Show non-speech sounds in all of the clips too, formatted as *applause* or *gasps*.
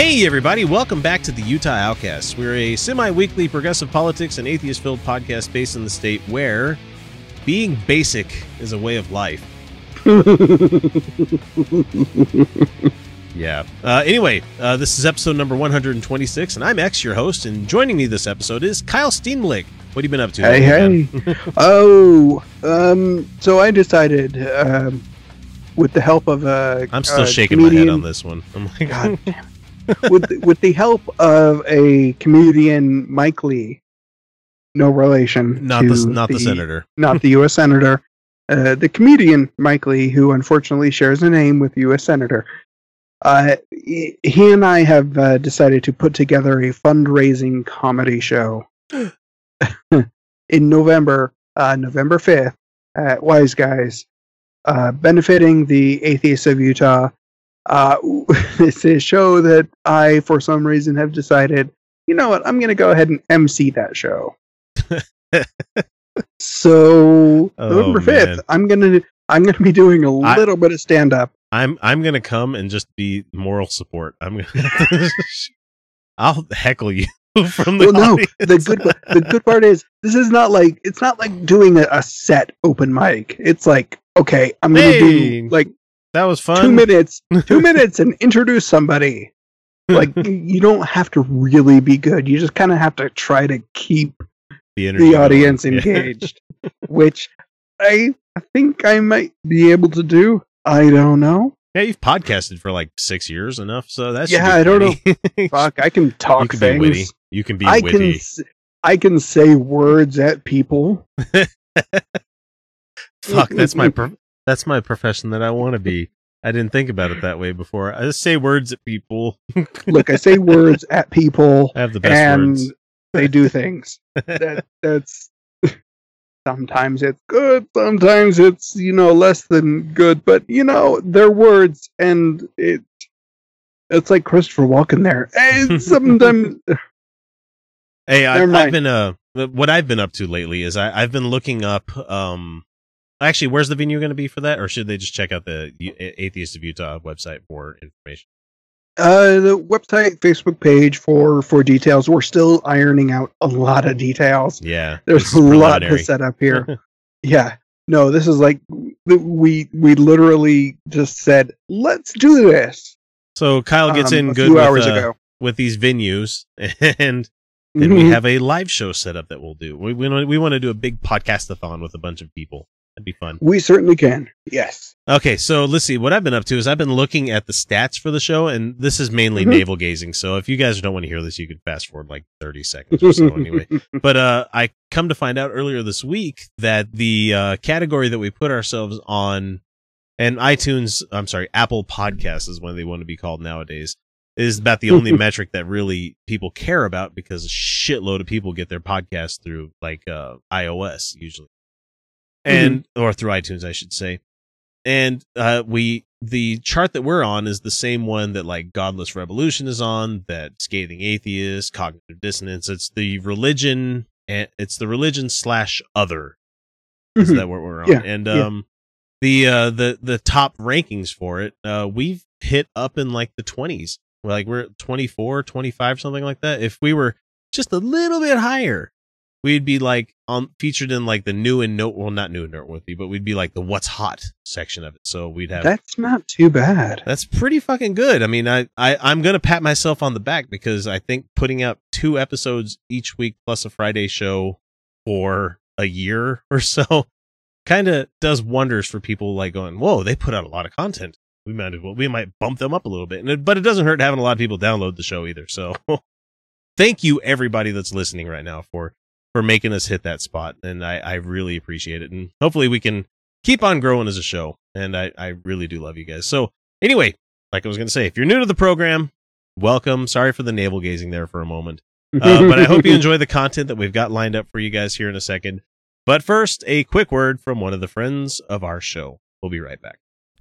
Hey, everybody, welcome back to the Utah Outcasts. We're a semi weekly progressive politics and atheist filled podcast based in the state where being basic is a way of life. *laughs* yeah. Uh, anyway, uh, this is episode number 126, and I'm X, your host, and joining me this episode is Kyle Steenblick. What have you been up to? Hey, hey. *laughs* oh, um, so I decided, um, with the help of a. I'm still a shaking my head on this one. I'm like, God damn. With with the help of a comedian, Mike Lee, no relation, not to the not the, senator. *laughs* not the U.S. senator, uh, the comedian Mike Lee, who unfortunately shares a name with U.S. senator. Uh, he he and I have uh, decided to put together a fundraising comedy show *gasps* in November, uh, November fifth, at Wise Guys, uh, benefiting the atheists of Utah. Uh, *laughs* it's a show that I, for some reason, have decided. You know what? I'm going to go ahead and MC that show. *laughs* So Oh, November fifth, I'm gonna I'm gonna be doing a little bit of stand up. I'm I'm gonna come and just be moral support. I'm gonna *laughs* I'll heckle you from the Well, no, the good the good part is this is not like it's not like doing a, a set open mic. It's like okay, I'm gonna Hey, do like that was fun. two minutes, two *laughs* minutes, and introduce somebody. Like *laughs* you don't have to really be good. You just kind of have to try to keep the, the audience Yeah. engaged, *laughs* which I think I might be able to do. I don't know. Yeah, you've podcasted for like six years enough, so that's Yeah, I don't know. Fuck, I can talk you can things. be witty. You can be I can witty. s- I can say words at people. Fuck, that's my that's my profession that I want to be. I didn't think about it that way before. I just say words at people. *laughs* Look, I say words at people, I have the best and words. they do things. That *laughs* that's *laughs* sometimes it's good, sometimes it's you know less than good, but you know they're words, and it it's like Christopher Walken there. And sometimes Hey, I, I've been uh, what I've been up to lately is I, I've been looking up. Um, actually, where's the venue going to be for that, or should they just check out the Atheist of Utah website for information? uh, the website, Facebook page for for details. We're still ironing out a lot of details. Yeah, There's a lot to set up here. *laughs* yeah. No, this is like we we literally just said, "Let's do this." So Kyle gets um, in good with, hours uh, ago. with these venues, *laughs* and then we Mhm. have a live show set up that we'll do. We we, we want to do a big podcastathon with a bunch of people. That'd be fun. We certainly can. Yes. Okay, so let's see. What I've been up to is I've been looking at the stats for the show, and this is mainly Mhm. navel gazing. So if you guys don't want to hear this, you can fast forward like thirty seconds or so. *laughs* Anyway, but uh, I come to find out earlier this week that the uh, category that we put ourselves on, and iTunes, I'm sorry, Apple Podcasts is what they want to be called nowadays, is about the only *laughs* metric that really people care about because a shitload of people get their podcasts through like uh, iOS usually, and or through iTunes, I should say. And uh, we the chart that we're on is the same one that like Godless Revolution is on, that Scathing Atheist, Cognitive Dissonance. It's the religion, and it's the religion slash other is Mhm. that what we're on? Yeah, and yeah. um, the uh the the top rankings for it, uh, we've hit up in like the twenties. Like we're at 24, 25, something like that. If we were just a little bit higher, we'd be like on featured in like the new and note well not new and noteworthy, but we'd be like the what's hot section of it. So we'd have That's not too bad. that's pretty fucking good. I mean, I, I I'm gonna pat myself on the back because I think putting out two episodes each week plus a Friday show for a year *laughs* or so kind of does wonders for people like going, whoa, they put out a lot of content. We might well we might bump them up a little bit, and it, but it doesn't hurt having a lot of people download the show either. So *laughs* thank you everybody that's listening right now for for making us hit that spot, and I I really appreciate it, and hopefully we can keep on growing as a show. And I, I really do love you guys. So anyway, like I was going to say, if you're new to the program, welcome. Sorry for the navel gazing there for a moment. Uh, but I hope you *laughs* enjoy the content that we've got lined up for you guys here in a second. But first, a quick word from one of the friends of our show. We'll be right back.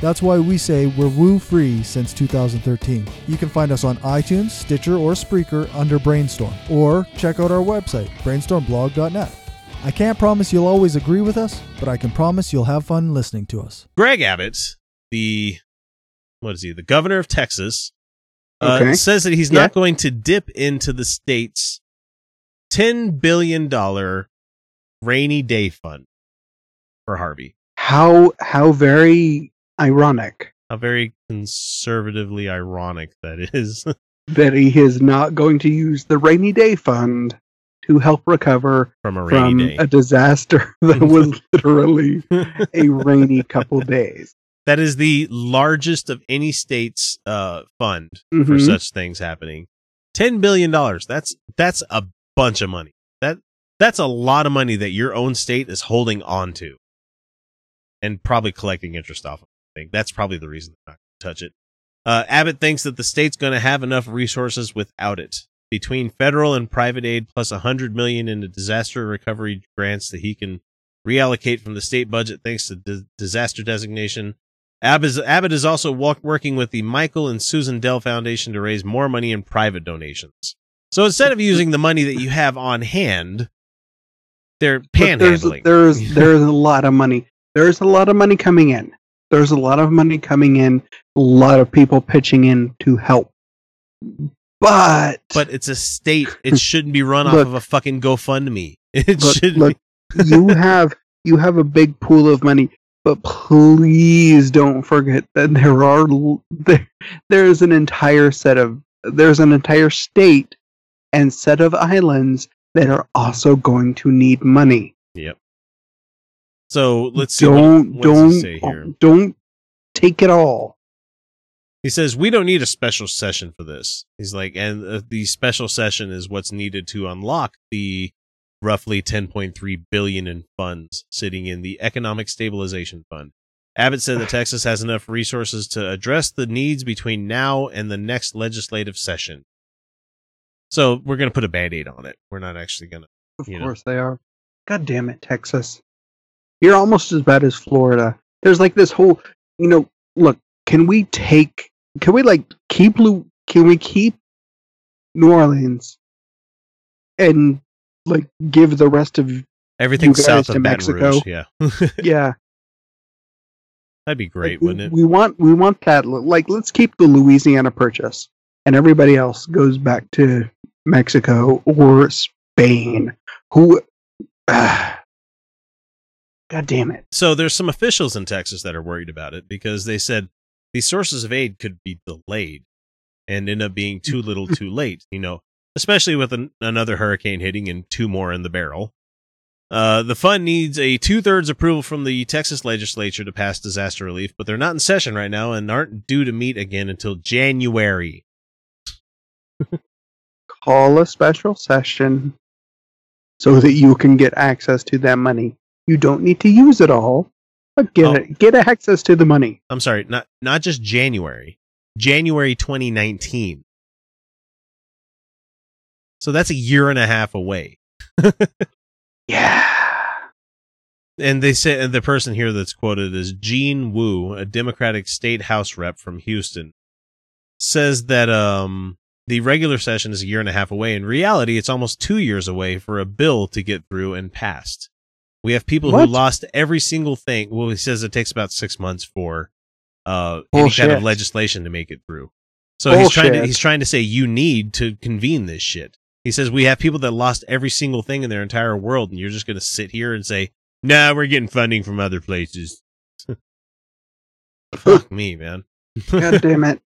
That's why we say we're woo free since 2013. You can find us on iTunes, Stitcher, or Spreaker under Brainstorm, or check out our website, brainstormblog.net. I can't promise you'll always agree with us, but I can promise you'll have fun listening to us. Greg Abbott, the what is he? The governor of Texas, uh, Okay. says that he's Yeah. not going to dip into the state's ten billion dollar rainy day fund for Harvey. How how very ironic How very conservatively ironic that is. *laughs* that he is not going to use the rainy day fund to help recover from a from a disaster *laughs* that *laughs* was literally a rainy couple days. that is the largest of any state's uh, fund for Mhm. such things happening. Ten billion dollars. That's that's a bunch of money. That that's a lot of money that your own state is holding on to, and probably collecting interest off. of. I think that's probably the reason they're not going to touch it. Uh, Abbott thinks that the state's going to have enough resources without it. Between federal and private aid, plus a hundred million in the disaster recovery grants that he can reallocate from the state budget thanks to di- disaster designation. Abbott is, Abbott is also walk, working with the Michael and Susan Dell Foundation to raise more money in private donations. So instead of using the money that you have on hand, they're But there's, panhandling. there's there's a lot of money. There's a lot of money coming in. There's a lot of money coming in. A lot of people pitching in to help. But but it's a state. It *laughs* shouldn't be run off Look. of a fucking GoFundMe. *laughs* It look, should look be. *laughs* you have you have a big pool of money, but please don't forget that there are there, there's an entire set of there's an entire state and set of islands that are also going to need money. Yep. So let's see. what- don't what, don't he say here? don't take it all. He says we don't need a special session for this. He's like, and uh, the special session is what's needed to unlock the roughly 10.3 billion in funds sitting in the Economic Stabilization Fund. Abbott said that *sighs* Texas has enough resources to address the needs between now and the next legislative session. So we're going to put a band-aid on it. We're not actually going to. Of You know. course they are. God damn it, Texas. You're almost as bad as Florida. There's like this whole, you know, look, can we take can we like keep can we keep New Orleans and like give the rest of Everything south to of Baton Mexico. Rouge. Yeah. *laughs* yeah, That'd be great, like, wouldn't it? We want we want that like let's keep the Louisiana purchase and everybody else goes back to Mexico or Spain. Who *sighs* ah, God damn it. so there's some officials in Texas that are worried about it because they said these sources of aid could be delayed and end up being too little *laughs* too late, you know, especially with an, another hurricane hitting and two more in the barrel. Uh, the fund needs a two thirds approval from the Texas legislature to pass disaster relief, but they're not in session right now and aren't due to meet again until January. call a special session so that you can get access to that money. You don't need to use it all, but get Oh. it, get access to the money. I'm sorry, not not just January, January 2019. So that's a year and a half away. *laughs* Yeah. and they say and the person here that's quoted is Gene Wu, a Democratic state house rep from Houston, says that um the regular session is a year and a half away. In reality, it's almost two years away for a bill to get through and passed. We have people What? who lost every single thing. Well, he says it takes about six months for uh any kind of legislation to make it through. So he's trying to he's trying to say you need to convene this shit. He says we have people that lost every single thing in their entire world, and you're just going to sit here and say, "Nah, we're getting funding from other places." *laughs* Fuck me, man. God *laughs* damn it.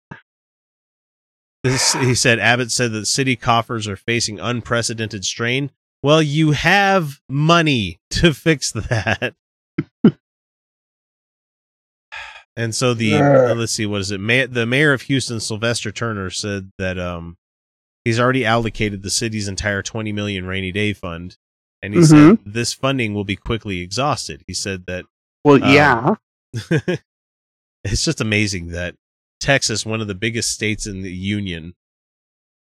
This, he said Abbott said that city coffers are facing unprecedented strain. Well, you have money to fix that. *laughs* and so the uh, let's see what is it? May, the mayor of Houston, Sylvester Turner, said that um he's already allocated the city's entire 20 million rainy day fund, and he said this funding will be quickly exhausted. He said that Well, Um, yeah. *laughs* it's just amazing that Texas, one of the biggest states in the union,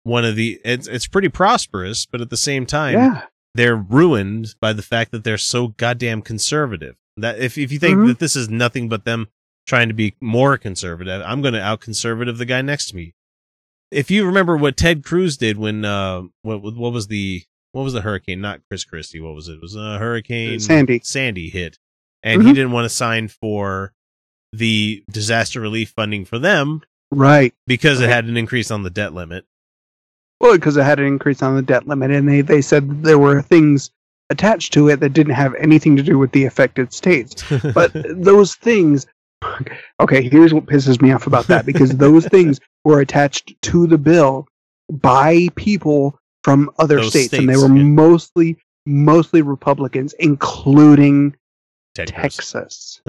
one of the it's it's pretty prosperous, but at the same time, Yeah. they're ruined by the fact that they're so goddamn conservative. That if if you think Mhm. that this is nothing but them trying to be more conservative, I'm going to out conservative the guy next to me. If you remember what Ted Cruz did when uh what what was the what was the hurricane? Not Chris Christie. What was it? It was a hurricane Sandy. Sandy hit, and he Mhm. didn't want to sign for the disaster relief funding for them Right. because it had an increase on the debt limit. Well, because it had an increase on the debt limit, and they, they said that there were things attached to it that didn't have anything to do with the affected states. *laughs* But those things. *laughs* Okay, here's what pisses me off about that because those *laughs* things were attached to the bill by people from other Those states, and they were yeah. mostly mostly Republicans, including Ted Texas.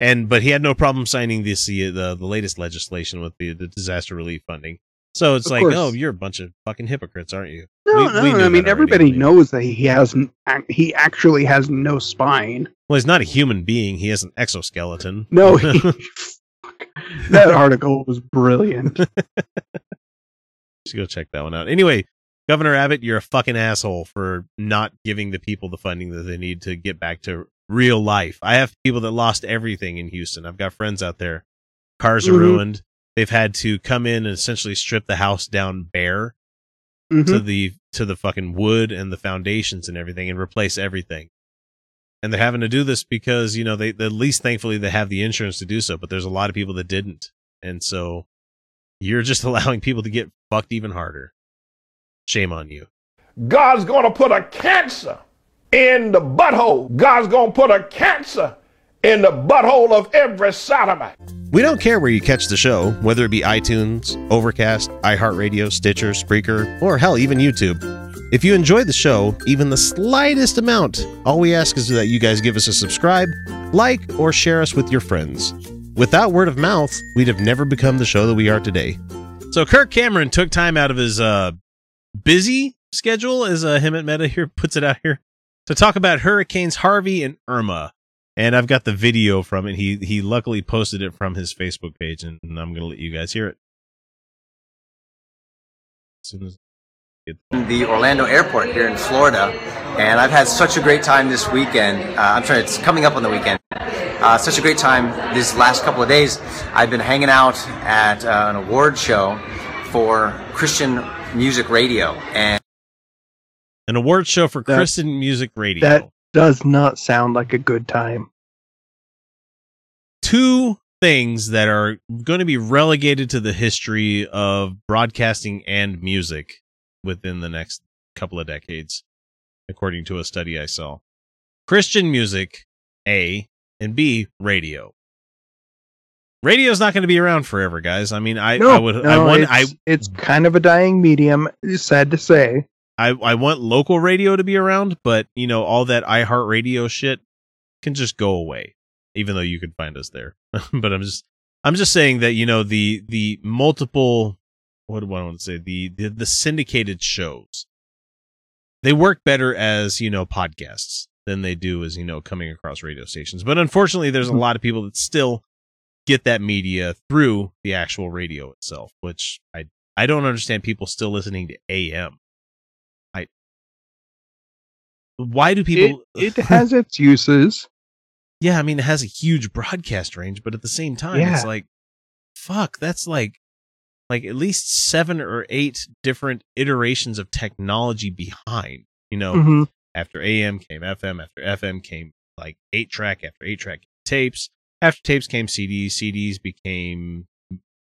and but he had no problem signing this the the, the latest legislation with the, the disaster relief funding. So it's Of like, course. oh, you're a bunch of fucking hypocrites, aren't you? No, We- no, we I mean that already, everybody knows that he has he actually has no spine. Well, he's not a human being. He has an exoskeleton. No, *laughs* he, fuck. that article was brilliant. *laughs* should go check that one out. Anyway, Governor Abbott, you're a fucking asshole for not giving the people the funding that they need to get back to real life. I have people that lost everything in Houston. I've got friends out there. Cars are Mhm. ruined. They've had to come in and essentially strip the house down bare Mhm. to the to the fucking wood and the foundations and everything and replace everything. And they're having to do this because, you know, they at least thankfully they have the insurance to do so, but there's a lot of people that didn't. And so you're just *laughs* allowing people to get fucked even harder. Shame on you. God's going to put a cancer in the butthole. God's going to put a cancer in the butthole of every sodomite. We don't care where you catch the show, whether it be iTunes, Overcast, iHeartRadio, Stitcher, Spreaker, or hell, even YouTube. If you enjoy the show, even the slightest amount, all we ask is that you guys give us a subscribe, like, or share us with your friends. Without word of mouth, we'd have never become the show that we are today. So Kirk Cameron took time out of his uh, busy schedule, as uh, Mehta here puts it out here, to talk about Hurricanes Harvey and Irma and I've got the video from it. He he luckily posted it from his Facebook page, and I'm gonna let you guys hear it. As soon as the Orlando airport here in Florida, and I've had such a great time this weekend. Uh, I'm sorry, it's coming up on the weekend. Uh, such a great time this last couple of days. I've been hanging out at uh, an award show for Christian Music Radio, and an award show for That- Christian Music Radio. that- Does not sound like a good time. Two things that are going to be relegated to the history of broadcasting and music within the next couple of decades, according to a study I saw. Christian music, A, and B, radio. Radio's not going to be around forever, guys. I mean, I, No, I would, I no, want, it's, I, it's kind of a dying medium. Sad to say. I, I want local radio to be around, but you know, all that iHeartRadio shit can just go away, even though you can find us there. *laughs* but I'm just, I'm just saying that you know the the multiple, what do I want to say? The, the the syndicated shows, they work better as you know podcasts than they do as you know coming across radio stations. But unfortunately, there's a mm-hmm. lot of people that still get that media through the actual radio itself, which I I don't understand people still listening to AM. Why do people? it *laughs* has its uses. yeah, I mean, it has a huge broadcast range, but at the same time, Yeah. it's like, fuck, that's like, like at least seven or eight different iterations of technology behind. You know, Mhm. after AM came FM, after FM came like eight track, after eight track tapes, after tapes came CDs, CDs became.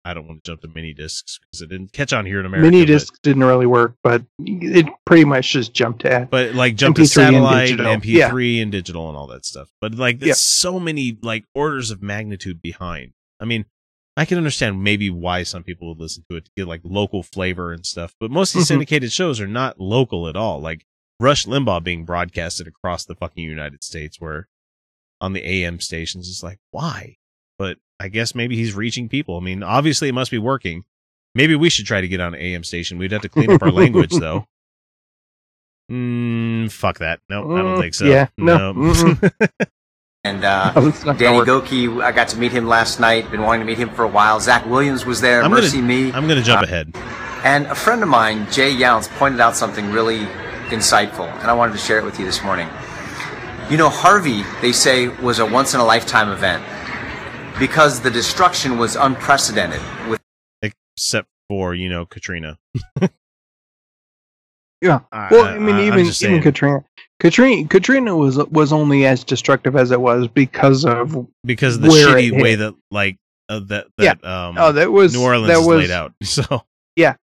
I don't want to jump to mini discs because it didn't catch on here in America. Mini discs didn't really work, but it pretty much just jumped to but like jump to MP3 and satellite, digital. MP3 and digital and all that stuff. But like there's Yeah. so many like orders of magnitude behind. I mean, I can understand maybe why some people would listen to it to get like local flavor and stuff, but most of these Mhm. syndicated shows are not local at all. Like Rush Limbaugh being broadcasted across the fucking United States where on the AM stations it's like, why? But I guess maybe he's reaching people. I mean, obviously it must be working. Maybe we should try to get on an AM station. We'd have to clean up our language though. *laughs* Mm, fuck that. No, I don't Mm, think so. yeah, no. *laughs* And uh, it's not gonna Danny. Gokey, I got to meet him last night. Been wanting to meet him for a while. Zach Williams was there. I'm Mercy gonna, Me. I'm gonna jump Uh, ahead. And a friend of mine, Jay Younts, pointed out something really insightful, and I wanted to share it with you this morning. You know, Harvey, they say, was a once in a lifetime event because the destruction was unprecedented. With Except for you know Katrina. *laughs* Yeah. I- Well, I- I mean, I- even even. Katrina, Katrina, Katrina was was only as destructive as it was because of because of the where shitty way that like uh, that Yeah. that um oh that was New Orleans that is was laid out. *laughs* So yeah,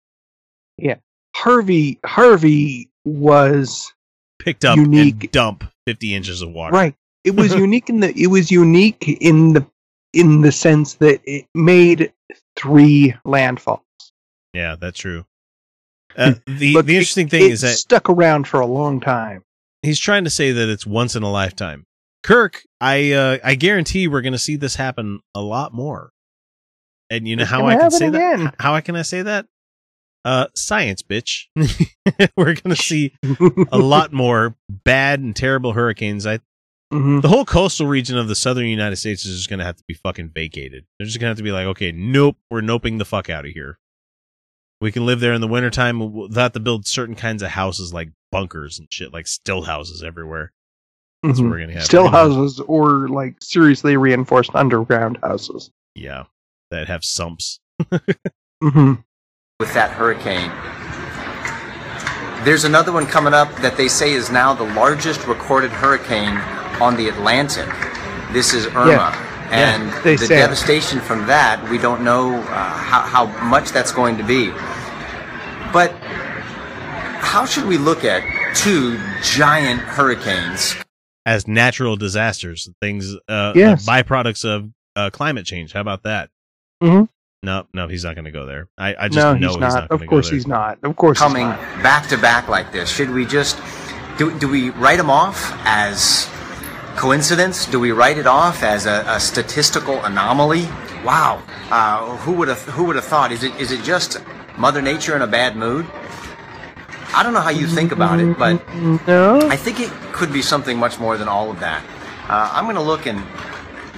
yeah. Harvey Harvey was picked up Unique. and dump 50 inches of water. right. It was *laughs* unique in the it was unique in the in the sense that it made three landfalls. Yeah, that's true. Uh, the But the it- interesting thing it is that stuck around for a long time. he's trying to say that it's once in a lifetime. Kirk, I uh, I guarantee we're going to see this happen a lot more. And you know It's how I can say that? again. How can I say that? Uh, science, bitch. *laughs* we're going to see *laughs* a lot more bad and terrible hurricanes. I Mhm. the whole coastal region of the southern United States is just going to have to be fucking vacated. They're just going to have to be like, okay, nope, we're noping the fuck out of here. We can live there in the wintertime. We'll we'll have to build certain kinds of houses like bunkers and shit, like still houses everywhere. That's what Mhm. we're going to have. Still We're gonna- houses or like seriously reinforced underground houses. Yeah, that have sumps. *laughs* hmm with that hurricane. There's another one coming up that they say is now the largest recorded hurricane on the Atlantic. This is Irma. Yeah. And They the say devastation from that, we don't know uh, how, how much that's going to be. But how should we look at two giant hurricanes As natural disasters, things, uh, Yes. uh, byproducts of uh, climate change. How about that? Mhm. No, no, he's not going to go there. I, I just No, know he's he's not. not. of course go there. he's not. Of course coming he's not. back to back like this? Should we just do, do we write them off as coincidence? Do we write it off as a, a statistical anomaly? Wow, uh, who would have who would have thought? Is it is it just Mother Nature in a bad mood? I don't know how you think about it, but No. I think it could be something much more than all of that. Uh, I'm going to look in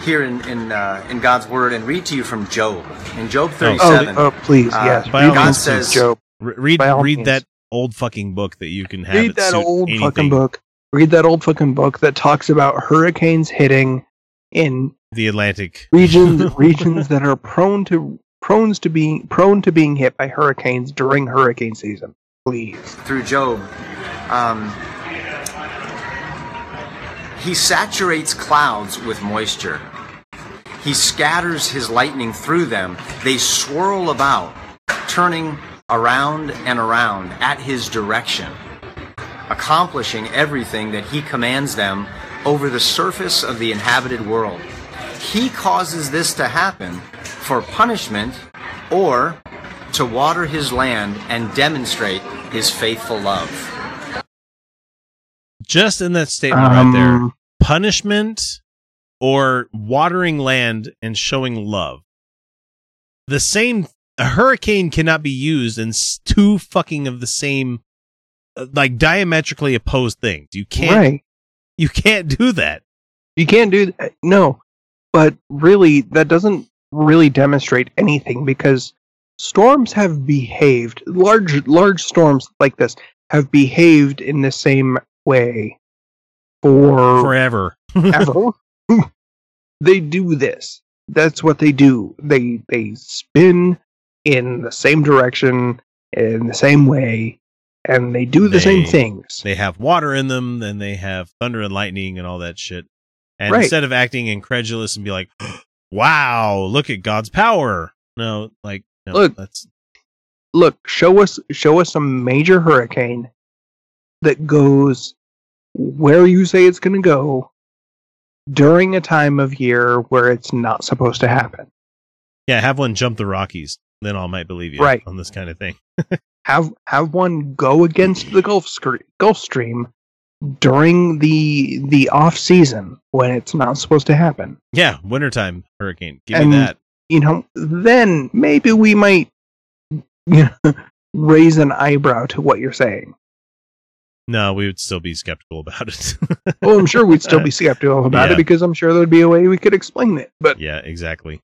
here in in, uh, in God's Word and read to you from Job in Job 37. Oh, oh, please, Uh, yes. by Read God means, says- please, Job. Read By read means. that old fucking book that you can have. Read that suit old anything. fucking book. Read that old fucking book that talks about hurricanes hitting in The Atlantic. regions *laughs* regions that are prone to prone to being prone to being hit by hurricanes during hurricane season. Please. through Job, um, he saturates clouds with moisture. He scatters his lightning through them. They swirl about, turning around and around at his direction, accomplishing everything that he commands them over the surface of the inhabited world. He causes this to happen for punishment or to water his land and demonstrate his faithful love. Just in that statement right there, Um, punishment or watering land and showing love. The same a hurricane cannot be used in two fucking of the same like diametrically opposed things. You can't Right. *laughs* you can't do that. You can't do that. Uh, no. But really, that doesn't really demonstrate anything because storms have behaved, large, large storms like this have behaved in the same way for forever. ever. *laughs* *laughs* they do this. That's what they do. They they spin in the same direction in the same way, and they do the same things. They have water in them, then they have thunder and lightning and all that shit. And Right. instead of acting incredulous and be like, *gasps* "Wow, look at God's power," no, like, no, Look. that's Look, show us show us a major hurricane that goes where you say it's going to go during a time of year where it's not supposed to happen. yeah. Have one jump the Rockies, then I might believe you Right. on this kind of thing. *laughs* have have one go against the Gulf Stream, Gulf Stream during the the off season when it's not supposed to happen. Yeah, wintertime hurricane. Give And- me that. You know, then maybe we might you know, *laughs* raise an eyebrow to what you're saying. No, we would still be skeptical about it. Well, I'm sure we'd still *laughs* be skeptical about Yeah. it because I'm sure there'd be a way we could explain it. But yeah, exactly.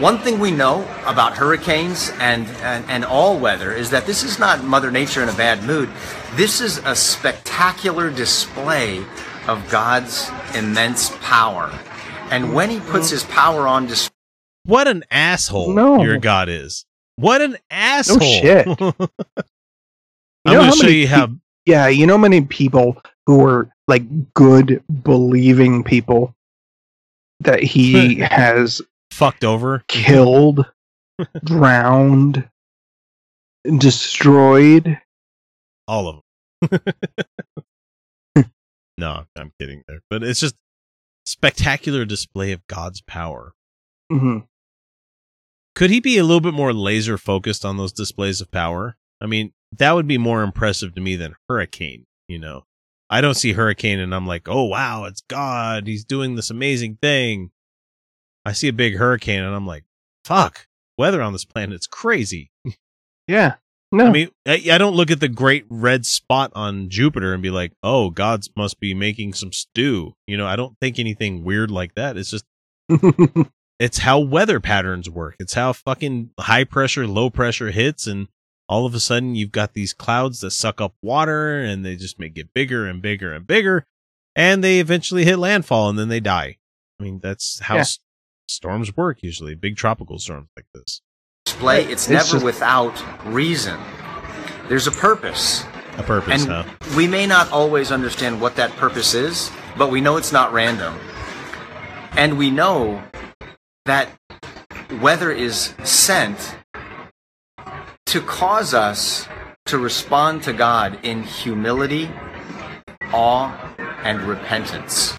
One thing we know about hurricanes and, and, and all weather is that this is not Mother Nature in a bad mood. This is a spectacular display of God's immense power. And when he puts his power on display, What an asshole No. your God is. What an asshole. shit. *laughs* I'm going to show you how. yeah, you know, many people who are like good, believing people that he has fucked over. killed, *laughs* drowned, destroyed. All of them. *laughs* no, I'm kidding there. But it's just spectacular display of God's power. hmm Could he be a little bit more laser focused on those displays of power? I mean, that would be more impressive to me than Hurricane, you know. I don't see Hurricane and I'm like, "Oh wow, it's God. He's doing this amazing thing." I see a big hurricane and I'm like, "Fuck. Weather on this planet's crazy." Yeah. No. I mean, I, I don't look at the great red spot on Jupiter and be like, "Oh, God must be making some stew." You know, I don't think anything weird like that. It's just *laughs* it's how weather patterns work. It's how fucking high pressure, low pressure hits, and all of a sudden you've got these clouds that suck up water, and they just make it bigger and bigger and bigger, and they eventually hit landfall, and then they die. I mean, that's how Yeah. S- storms work usually. Big tropical storms like this. display it's, It's never just- without reason. There's a purpose. A purpose, And huh? we may not always understand what that purpose is, but we know it's not random. And we know that weather is sent to cause us to respond to God in humility, awe, and repentance.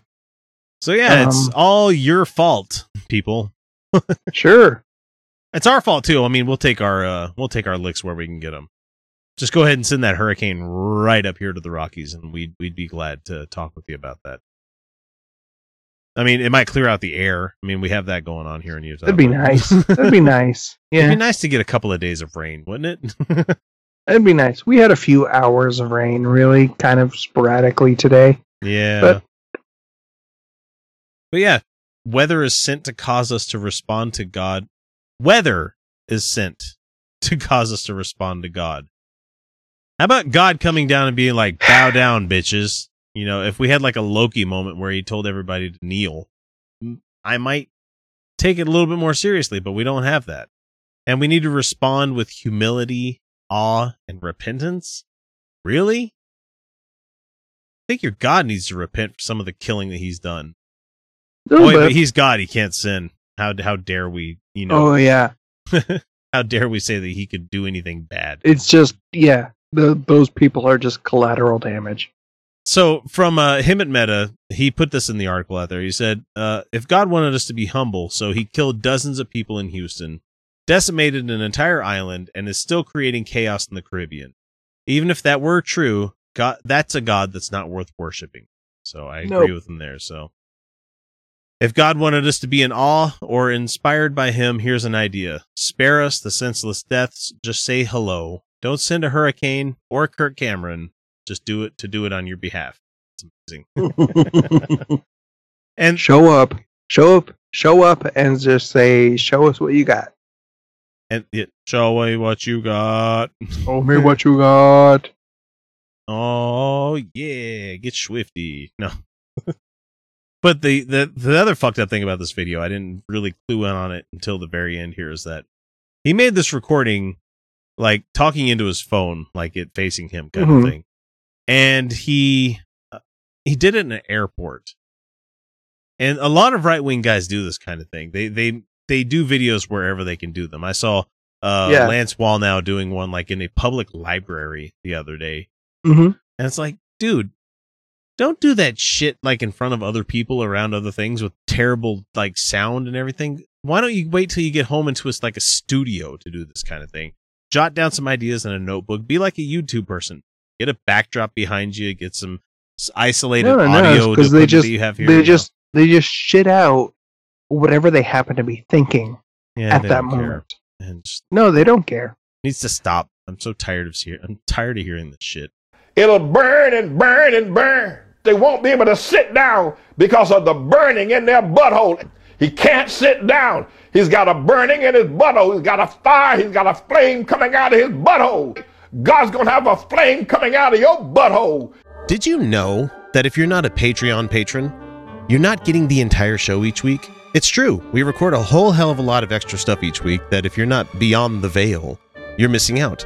So yeah, it's Um, all your fault, people. sure. It's our fault too. I mean, we'll take our uh, we'll take our licks where we can get them. Just go ahead and send that hurricane right up here to the Rockies, and we'd we'd be glad to talk with you about that. I mean, it might clear out the air. I mean, we have that going on here in Utah. That'd be nice. *laughs* That'd be nice. Yeah, it'd be nice to get a couple of days of rain, wouldn't it? *laughs* That'd be nice. We had a few hours of rain, really, kind of sporadically today. yeah. But- but yeah, weather is sent to cause us to respond to God. Weather is sent to cause us to respond to God. How about God coming down and being like, bow down, bitches? You know, if we had like a Loki moment where he told everybody to kneel, I might take it a little bit more seriously, but we don't have that. And we need to respond with humility, awe, and repentance. Really? I think your God needs to repent for some of the killing that he's done. Oh, wait, but- he's God. He can't sin. How how dare we? You know, oh yeah, *laughs* how dare we say that he could do anything bad? it's just yeah. The, those people are just collateral damage. So from uh, Hemant Mehta, he put this in the article out there. He said, uh, "If God wanted us to be humble, so He killed dozens of people in Houston, decimated an entire island, and is still creating chaos in the Caribbean. Even if that were true, God, that's a God that's not worth worshiping." So I agree Nope. with him there. So if God wanted us to be in awe or inspired by Him, here's an idea: spare us the senseless deaths. Just say hello. Don't send a hurricane or Kirk Cameron just do it to do it on your behalf. It's amazing. *laughs* And show up, show up, show up, and just say, "Show us what you got." and it, show me what you got. Show me what you got. *laughs* Oh yeah, get schwifty. No. *laughs* but the, the the other fucked up thing about this video, I didn't really clue in on it until the very end here is that he made this recording like talking into his phone, like it facing him kind Mhm. of thing. And he uh, he did it in an airport. And a lot of right wing guys do this kind of thing. They they they do videos wherever they can do them. I saw uh Yeah. Lance Wallnau doing one like in a public library the other day. Mm-hmm. And it's like, dude, don't do that shit like in front of other people around other things with terrible like sound and everything. Why don't you wait till you get home into us like a studio to do this kind of thing? Jot down some ideas in a notebook. Be like a YouTube person. Get a backdrop behind you. Get some isolated No, no, no, audio because to they just that you have here. they you know. just they just shit out whatever they happen to be thinking yeah, at that moment. and just No, they don't care. needs to stop. I'm so tired of hearing. I'm tired of hearing this shit. It'll burn and burn and burn. They won't be able to sit down because of the burning in their butthole. He can't sit down. He's got a burning in his butthole. He's got a fire. He's got a flame coming out of his butthole. God's going to have a flame coming out of your butthole. Did you know that if you're not a Patreon patron, you're not getting the entire show each week? It's true. We record a whole hell of a lot of extra stuff each week that if you're not beyond the veil, you're missing out.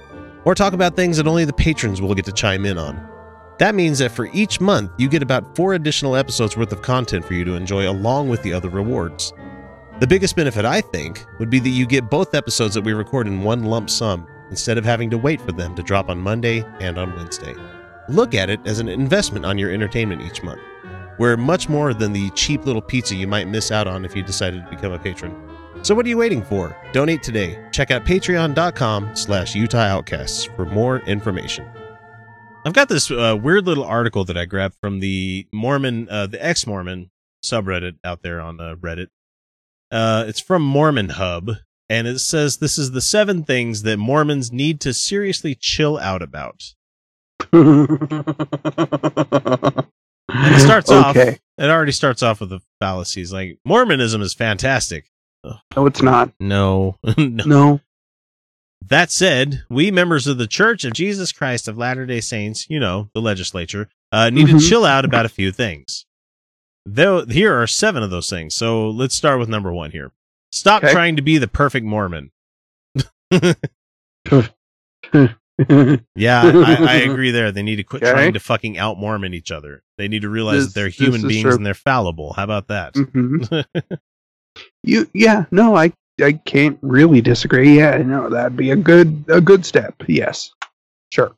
or talk about things that only the patrons will get to chime in on. That means that for each month, you get about four additional episodes worth of content for you to enjoy along with the other rewards. The biggest benefit, I think, would be that you get both episodes that we record in one lump sum instead of having to wait for them to drop on Monday and on Wednesday. Look at it as an investment on your entertainment each month. We're much more than the cheap little pizza you might miss out on if you decided to become a patron. So what are you waiting for? Donate today. Check out patreon.com slash Utah Outcasts for more information. I've got this uh, weird little article that I grabbed from the Mormon, uh, the ex-Mormon subreddit out there on uh, Reddit. Uh, it's from Mormon Hub, and it says this is the seven things that Mormons need to seriously chill out about. It starts *laughs* off. It already starts off with the fallacies. Like Mormonism is fantastic. No, it's not. No, *laughs* no. No. That said, we members of the Church of Jesus Christ of Latter Day Saints, you know, the legislature, uh, need to Mhm. chill out about a few things. Though here are seven of those things. So let's start with number one here. Stop Okay. trying to be the perfect Mormon. *laughs* Yeah, I, I agree there. They need to quit Okay. trying to fucking out Mormon each other. They need to realize This- that they're human beings true. and they're fallible. How about that? Mhm. *laughs* You yeah, no, I I can't really disagree. Yeah, no, that'd be a good a good step. Yes. Sure.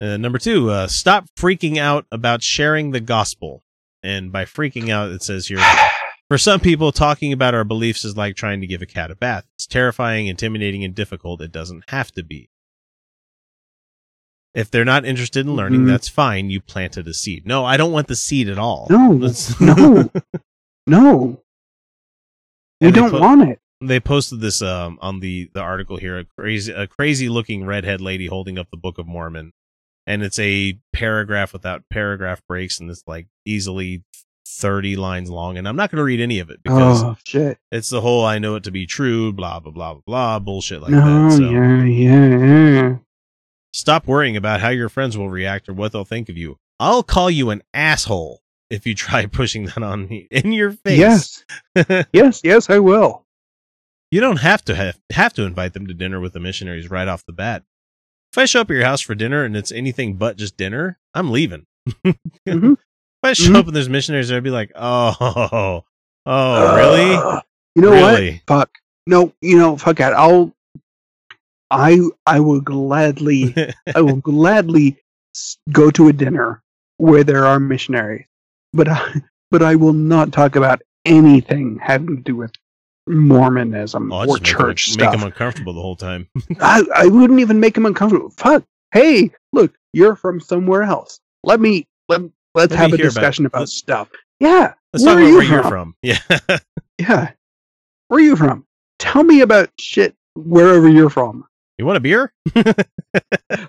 Uh, number two, uh, stop freaking out about sharing the gospel. And by freaking out, it says here, for some people, talking about our beliefs is like trying to give a cat a bath. It's terrifying, intimidating, and difficult. It doesn't have to be. If they're not interested in learning, Mhm. that's fine. You planted a seed. No, I don't want the seed at all. No. No. *laughs* No. We they don't want it. they posted this um on the the article here a crazy a crazy looking redhead lady holding up the book of mormon and it's a paragraph without paragraph breaks and it's like easily 30 lines long and i'm not going to read any of it because Oh shit. it's the whole i know it to be true blah blah blah blah blah bullshit like no, that so yeah, yeah, yeah. stop worrying about how your friends will react or what they'll think of you i'll call you an asshole if you try *laughs* pushing that on me in your face Yes. *laughs* yes, yes, I will. You don't have to have, have to invite them to dinner with the missionaries right off the bat. If I show up at your house for dinner and it's anything but just dinner, I'm leaving. Mhm. *laughs* If I show Mhm. up and there's missionaries, I'd be like, oh, oh, really? Uh, *sighs* you know Really? what? Fuck. No, you know, fuck that. I'll I I will gladly I will gladly go to a dinner where there are missionaries, but I, but I will not talk about anything having to do with Mormonism Oh, or make church make stuff. them uncomfortable the whole time. *laughs* I, I wouldn't even make them uncomfortable. Fuck. Hey, look, you're from somewhere else. Let me let Let's Let have a hear about discussion about Let's- stuff. Yeah. Let's where talk are about you where you're from? from. Yeah. *laughs* Yeah. Where are you from? Tell me about shit wherever you're from. you want a beer? *laughs*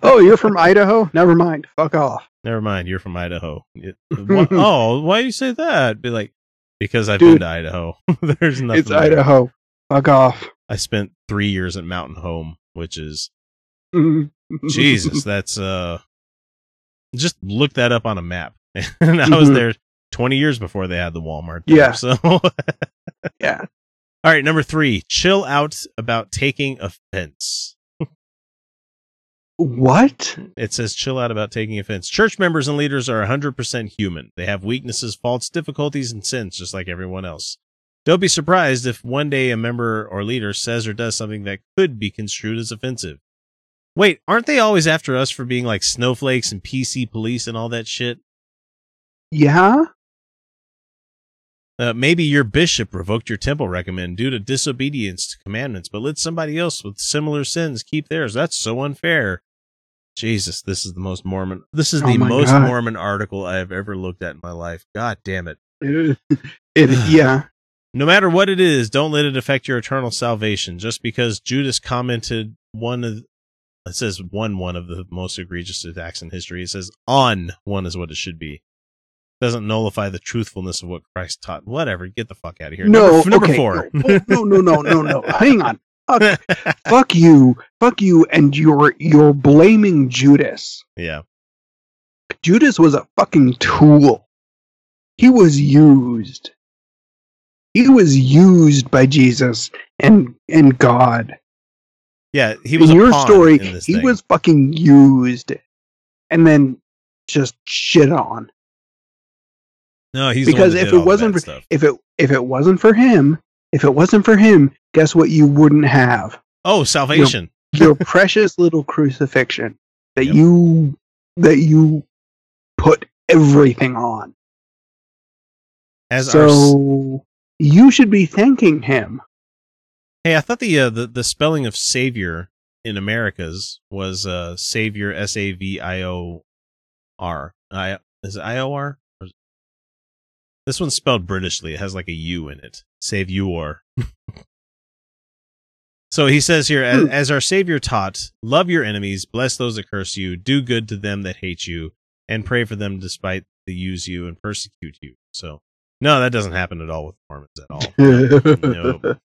Oh, you're from Idaho? Never mind. Fuck off. Never mind. You're from Idaho. It- *laughs* oh, why do you say that? Be like, because I've Dude. been to Idaho. *laughs* There's nothing. it's there. Idaho. Fuck off. I spent three years at Mountain Home, which is Jesus. *laughs* That's uh, just look that up on a map. and I was Mhm. there 20 years before they had the Walmart. There, Yeah. So, yeah. all right, number three, chill out about taking offense. What? It says chill out about taking offense. Church members and leaders are 100% human. They have weaknesses, faults, difficulties, and sins just like everyone else. Don't be surprised if one day a member or leader says or does something that could be construed as offensive. Wait, aren't they always after us for being like snowflakes and PC police and all that shit? Yeah? Uh, maybe your bishop revoked your temple recommend due to disobedience to commandments, but let somebody else with similar sins keep theirs. That's so unfair. Jesus, this is the most Mormon. This is Oh the most God. Mormon article I have ever looked at in my life. God damn it. It, *laughs* it yeah. No matter what it is, don't let it affect your eternal salvation. Just because Judas commented one of, it says one one of the most egregious attacks in history. It says on one is what it should be. Doesn't nullify the truthfulness of what Christ taught. Whatever. Get the fuck out of here. No, number, number okay, four. No, no, no, no, no, no. *laughs* Hang on. Fuck, fuck you. Fuck you and you're you're blaming Judas. yeah. Judas was a fucking tool. He was used. He was used by Jesus and and God. Yeah. He was in a your pawn story, in this he thing. was fucking used and then just shit on. no, he's because if it wasn't for, if it if it wasn't for him, if it wasn't for him, guess what you wouldn't have? Oh, salvation. Your *laughs* precious little crucifixion that Yep. you that you put everything on. As our, So you should be thanking him. hey, I thought the, uh, the the spelling of savior in Americas was uh savior S A V I O R. I is it I O R? This one's spelled Britishly. It has like a U in it. Save you or. *laughs* so he says here, as, Hmm. as our Savior taught, love your enemies, bless those that curse you, do good to them that hate you, and pray for them despite they use you and persecute you. So, no, that doesn't happen at all with Mormons at all. *laughs*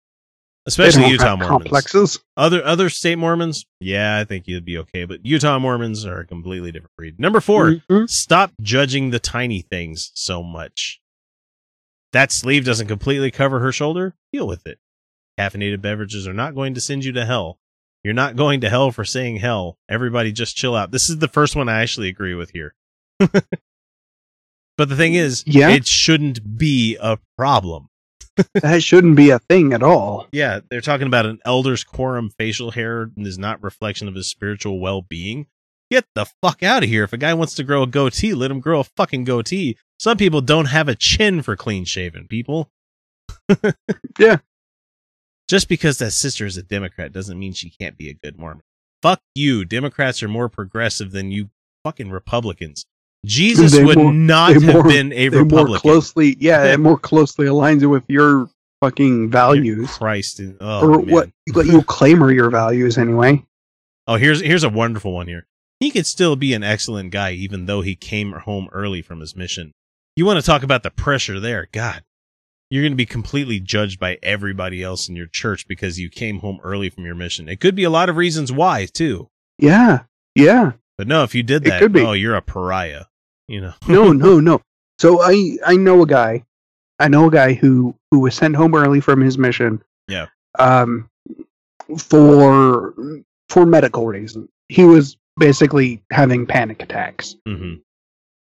They Especially Utah Mormons. complexes. Other other state Mormons, yeah, I think you'd be okay. But Utah Mormons are a completely different breed. Number 4 Mhm. stop judging the tiny things so much. That sleeve doesn't completely cover her shoulder. Deal with it. Caffeinated beverages are not going to send you to hell. You're not going to hell for saying hell. Everybody just chill out. This is the first one I actually agree with here. *laughs* but the thing is, Yeah. it shouldn't be a problem. *laughs* That shouldn't be a thing at all. Yeah, they're talking about an elder's quorum facial hair is not reflection of his spiritual well being. Get the fuck out of here. If a guy wants to grow a goatee, let him grow a fucking goatee. Some people don't have a chin for clean shaven people. *laughs* Yeah. Just because that sister is a Democrat doesn't mean she can't be a good Mormon. Fuck you. Democrats are more progressive than you fucking Republicans. Jesus They would more- not have more- been a They more Republican. closely, yeah, it more closely aligns with your fucking values, Christ. Oh, or man. what what you claim are your values anyway. Oh, here's here's a wonderful one here. He could still be an excellent guy even though he came home early from his mission. You want to talk about the pressure there? God, you're going to be completely judged by everybody else in your church because you came home early from your mission. It could be a lot of reasons why too. Yeah, yeah. But no, if you did that, could be. oh, you're a pariah. You know. No, *laughs* no, no. So I I know a guy, I know a guy who who was sent home early from his mission. Yeah. Um, for for medical reasons, he was basically having panic attacks. hmm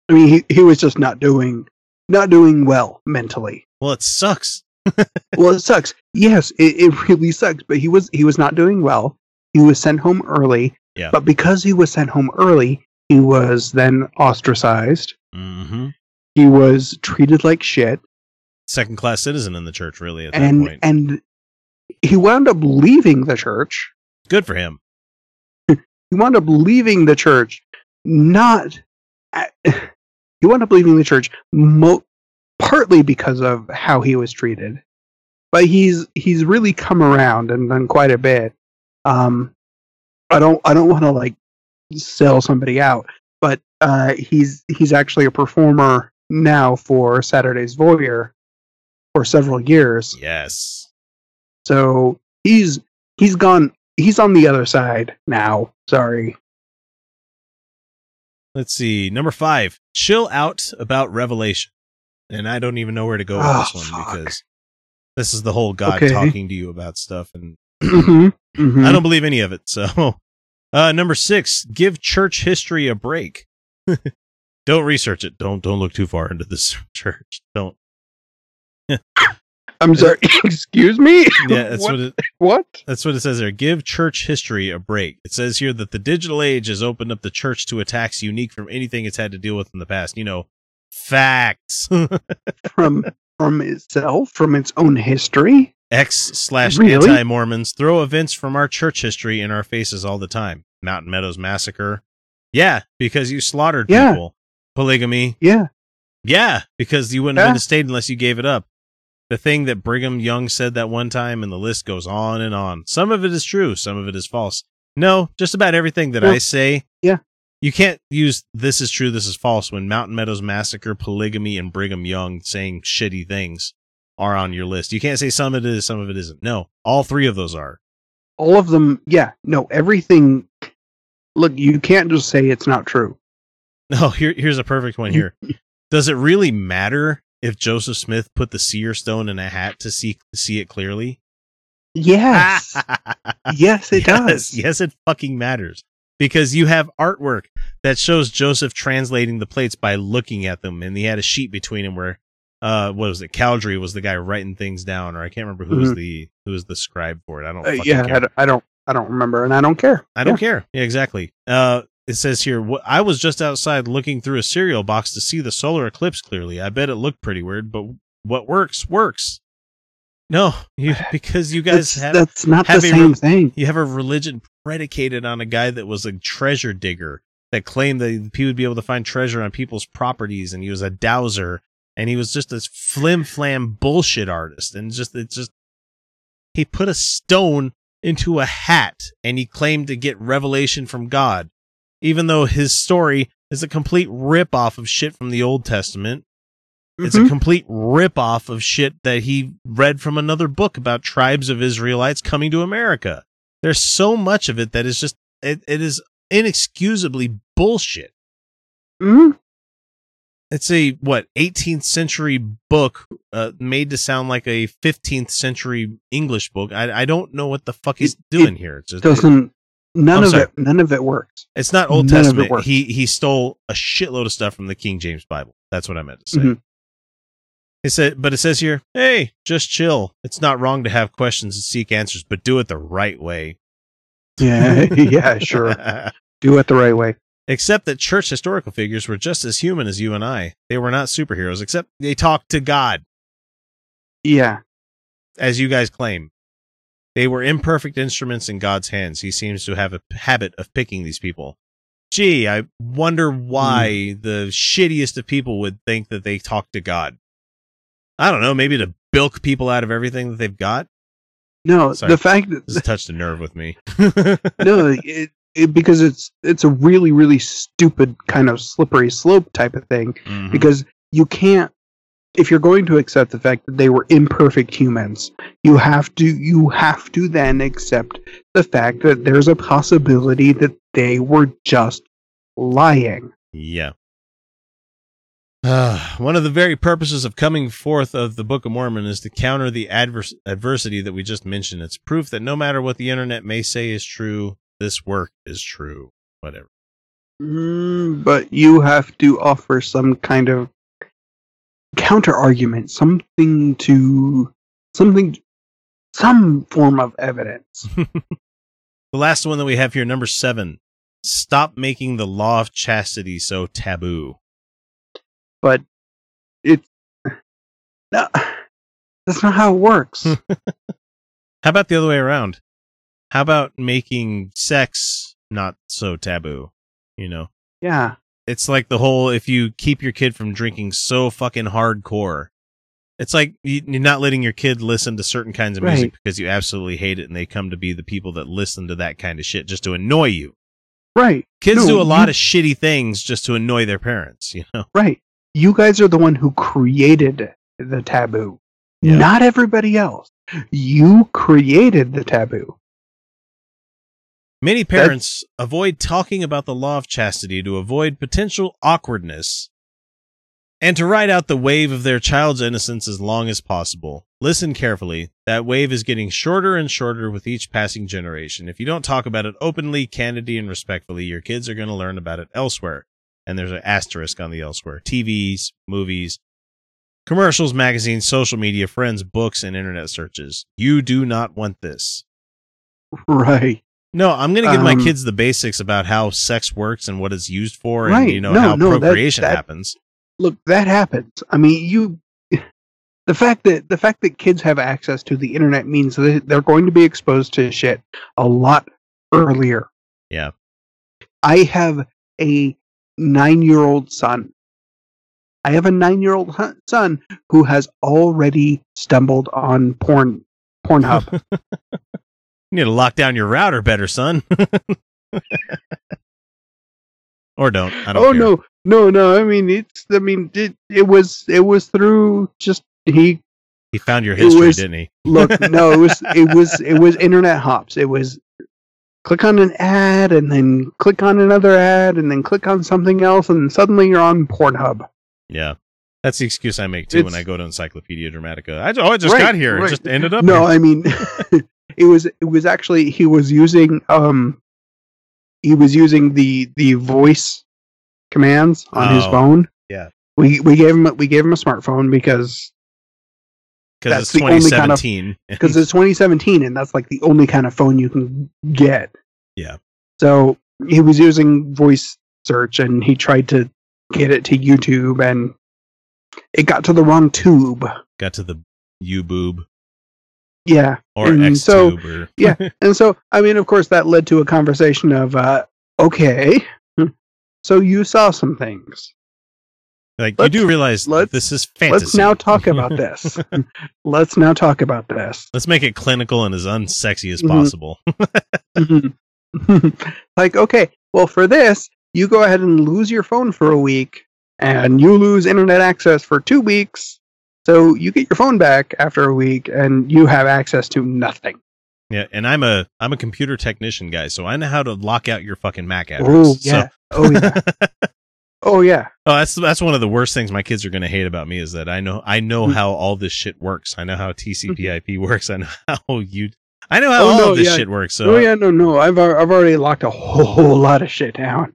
I mean, he he was just not doing not doing well mentally. Well, it sucks. *laughs* well, it sucks. Yes, it, it really sucks. But he was he was not doing well. He was sent home early. Yeah. But because he was sent home early, he was then ostracized. hmm He was treated like shit, Second class citizen in the church, really. At that point, and he wound up leaving the church. good for him. He wound up leaving the church, not *sighs* he wound up leaving the church mo- partly because of how he was treated, but he's he's really come around and done quite a bit. Um, I don't I don't want to like sell somebody out, but uh, he's he's actually a performer now for Saturday's Voyeur for several years. Yes. So he's he's gone he's on the other side now. Sorry. Let's see. Number five, chill out about Revelation. And I don't even know where to go with Oh, this one fuck. because this is the whole God Okay. talking to you about stuff. And Mhm, mhm. I don't believe any of it. So, *laughs* uh, number six, give church history a break. *laughs* don't research it. Don't, don't look too far into this *laughs* church. Don't. I'm sorry. *laughs* Excuse me. Yeah, *laughs* that's what? what it, what? That's what it says there. Give church history a break. It says here that the digital age has opened up the church to attacks unique from anything it's had to deal with in the past. You know, facts. *laughs* From from itself, from its own history. X slash Really? anti Mormons throw events from our church history in our faces all the time. Mountain Meadows massacre. Yeah, because you slaughtered Yeah. people. Polygamy. Yeah. Yeah, because you wouldn't have Yeah. been a state unless you gave it up. The thing that Brigham Young said that one time, and the list goes on and on. Some of it is true, some of it is false. No, just about everything that Well, I say. yeah. You can't use this is true, this is false when Mountain Meadows Massacre, Polygamy, and Brigham Young saying shitty things are on your list. You can't say some of it is, some of it isn't. No, all three of those are. All of them. Yeah. No. Everything. Look, you can't just say it's not true. *laughs* No, here, here's a perfect one here. *laughs* Does it really matter if Joseph Smith put the seer stone in a hat to see see it clearly? Yes. *laughs* yes, it yes, does. Yes, it fucking matters. Because you have artwork that shows Joseph translating the plates by looking at them, and he had a sheet between him where uh what was it? Cowdery was the guy writing things down, or I can't remember who was Mhm. the who was the scribe for it. I don't Uh, fucking yeah. care. I don't, I don't. I don't remember, and I don't care. I don't care. Yeah, exactly. Uh, it says here, I was just outside looking through a cereal box to see the solar eclipse clearly. I bet it looked pretty weird, but what works works. No, you *sighs* because you guys That's, have that's not the have a same re- thing. you have a religion predicated on a guy that was a treasure digger that claimed that he would be able to find treasure on people's properties, and he was a dowser, and he was just this flim flam bullshit artist, and just it's just he put a stone into a hat and he claimed to get revelation from God, even though his story is a complete rip off of shit from the Old Testament. It's a Mhm. complete rip off of shit that he read from another book about tribes of Israelites coming to America. There's so much of it that is just it, it is inexcusably bullshit. Mhm. It's a what 18th century book uh, made to sound like a 15th century English book. I I don't know what the fuck he's It- doing here. It's just Doesn't. None I'm of sorry. it. None of it works. It's not Old None Testament. He he stole a shitload of stuff from the King James Bible. That's what I meant to say. Mhm. It said, but it says here, "Hey, just chill. It's not wrong to have questions and seek answers, but do it the right way." Yeah. *laughs* yeah. Sure. *laughs* Do it the right way. except that church historical figures were just as human as you and I. They were not superheroes, except they talked to God, Yeah. as you guys claim. They were imperfect instruments in God's hands. He seems to have a habit of picking these people. Gee, I wonder why the shittiest of people would think that they talk to God. I don't know, maybe to bilk people out of everything that they've got. No. Sorry. The fact that This touched a nerve with me. *laughs* no, *laughs* it, it, because it's it's a really really stupid kind of slippery slope type of thing. Mhm. Because you can't, if you're going to accept the fact that they were imperfect humans, you have to you have to then accept the fact that there's a possibility that they were just lying. Yeah. Uh, one of the very purposes of coming forth of the Book of Mormon is to counter the adverse adversity that we just mentioned. It's proof that no matter what the internet may say is true, this work is true. Whatever. Mm, but you have to offer some kind of counter argument, something to something, some form of evidence. *laughs* The last one that we have here, number seven. Stop making the law of chastity so taboo. but it's *sighs* no, uh, that's not how it works. *laughs* How about the other way around? How about making sex not so taboo? You know, yeah, it's like the whole if you keep your kid from drinking so fucking hardcore, it's like you- you're not letting your kid listen to certain kinds of music Right. because you absolutely hate it, and they come to be the people that listen to that kind of shit just to annoy you. Right. Kids No, do a lot you- of shitty things just to annoy their parents, you know. Right. You guys are the one who created the taboo. Yeah. Not everybody else. You created the taboo. Many parents avoid talking about the law of chastity to avoid potential awkwardness and to ride out the wave of their child's innocence as long as possible. Listen carefully. That wave is getting shorter and shorter with each passing generation. If you don't talk about it openly, candidly, and respectfully, your kids are going to learn about it elsewhere. And there's an asterisk on the elsewhere. TVs, movies, commercials, magazines, social media, friends, books, and internet searches. You do not want this. *laughs* Right. No, I'm going to give my Um, kids the basics about how sex works and what it's used for, and Right. you know No, how no, procreation that- happens. Look, that happens. I mean, you the fact that the fact that kids have access to the internet means that they're going to be exposed to shit a lot earlier. Yeah. I have a 9-year-old son. I have a 9-year-old son who has already stumbled on porn Pornhub. *laughs* You need to lock down your router better, son. *laughs* or don't. I don't oh care. no, no, no. I mean, it's. I mean, it. It was. It was through just he. He found your history, was- didn't he? Look, *laughs* no, it was. It was. It was internet hops. It was. Click on an ad and then click on another ad and then click on something else and suddenly you're on Pornhub. Yeah. That's the excuse I make too when I go to Encyclopedia Dramatica. I, oh, I just Right, got here. It just ended up No, here. I mean, *laughs* it was. It was actually he was using. Um, he was using the the voice commands on his Oh, phone. yeah. We we gave him we gave him a smartphone because because it's the only kind of- 2017. because *laughs* it's 2017 and that's like the only kind of phone you can get. Yeah. So he was using voice search and he tried to get it to YouTube and it got to the wrong tube. got to the U boob Yeah. or And so- Yeah. *laughs* And so I mean of course that led to a conversation of uh okay. So you saw some things. like you Let's- do realize this is fantasy. Let's now talk about *laughs* this. Let's now talk about this. Let's make it clinical and as unsexy as Mhm. possible. *laughs* Mhm. like, okay, well, for this, you go ahead and lose your phone for a week, and you lose internet access for two weeks. So you get your phone back after a week, and you have access to nothing. yeah, and I'm a I'm a computer technician guy, so I know how to lock out your fucking MAC address. Oh So- yeah, oh yeah, *laughs* oh yeah. Oh, that's that's one of the worst things my kids are going to hate about me is that I know I know Mhm. how all this shit works. I know how TCP/IP *laughs* works. I know how you I know how Oh, all no, this yeah. shit works. So oh yeah, no, no. I've I've already locked a whole *laughs* lot of shit down.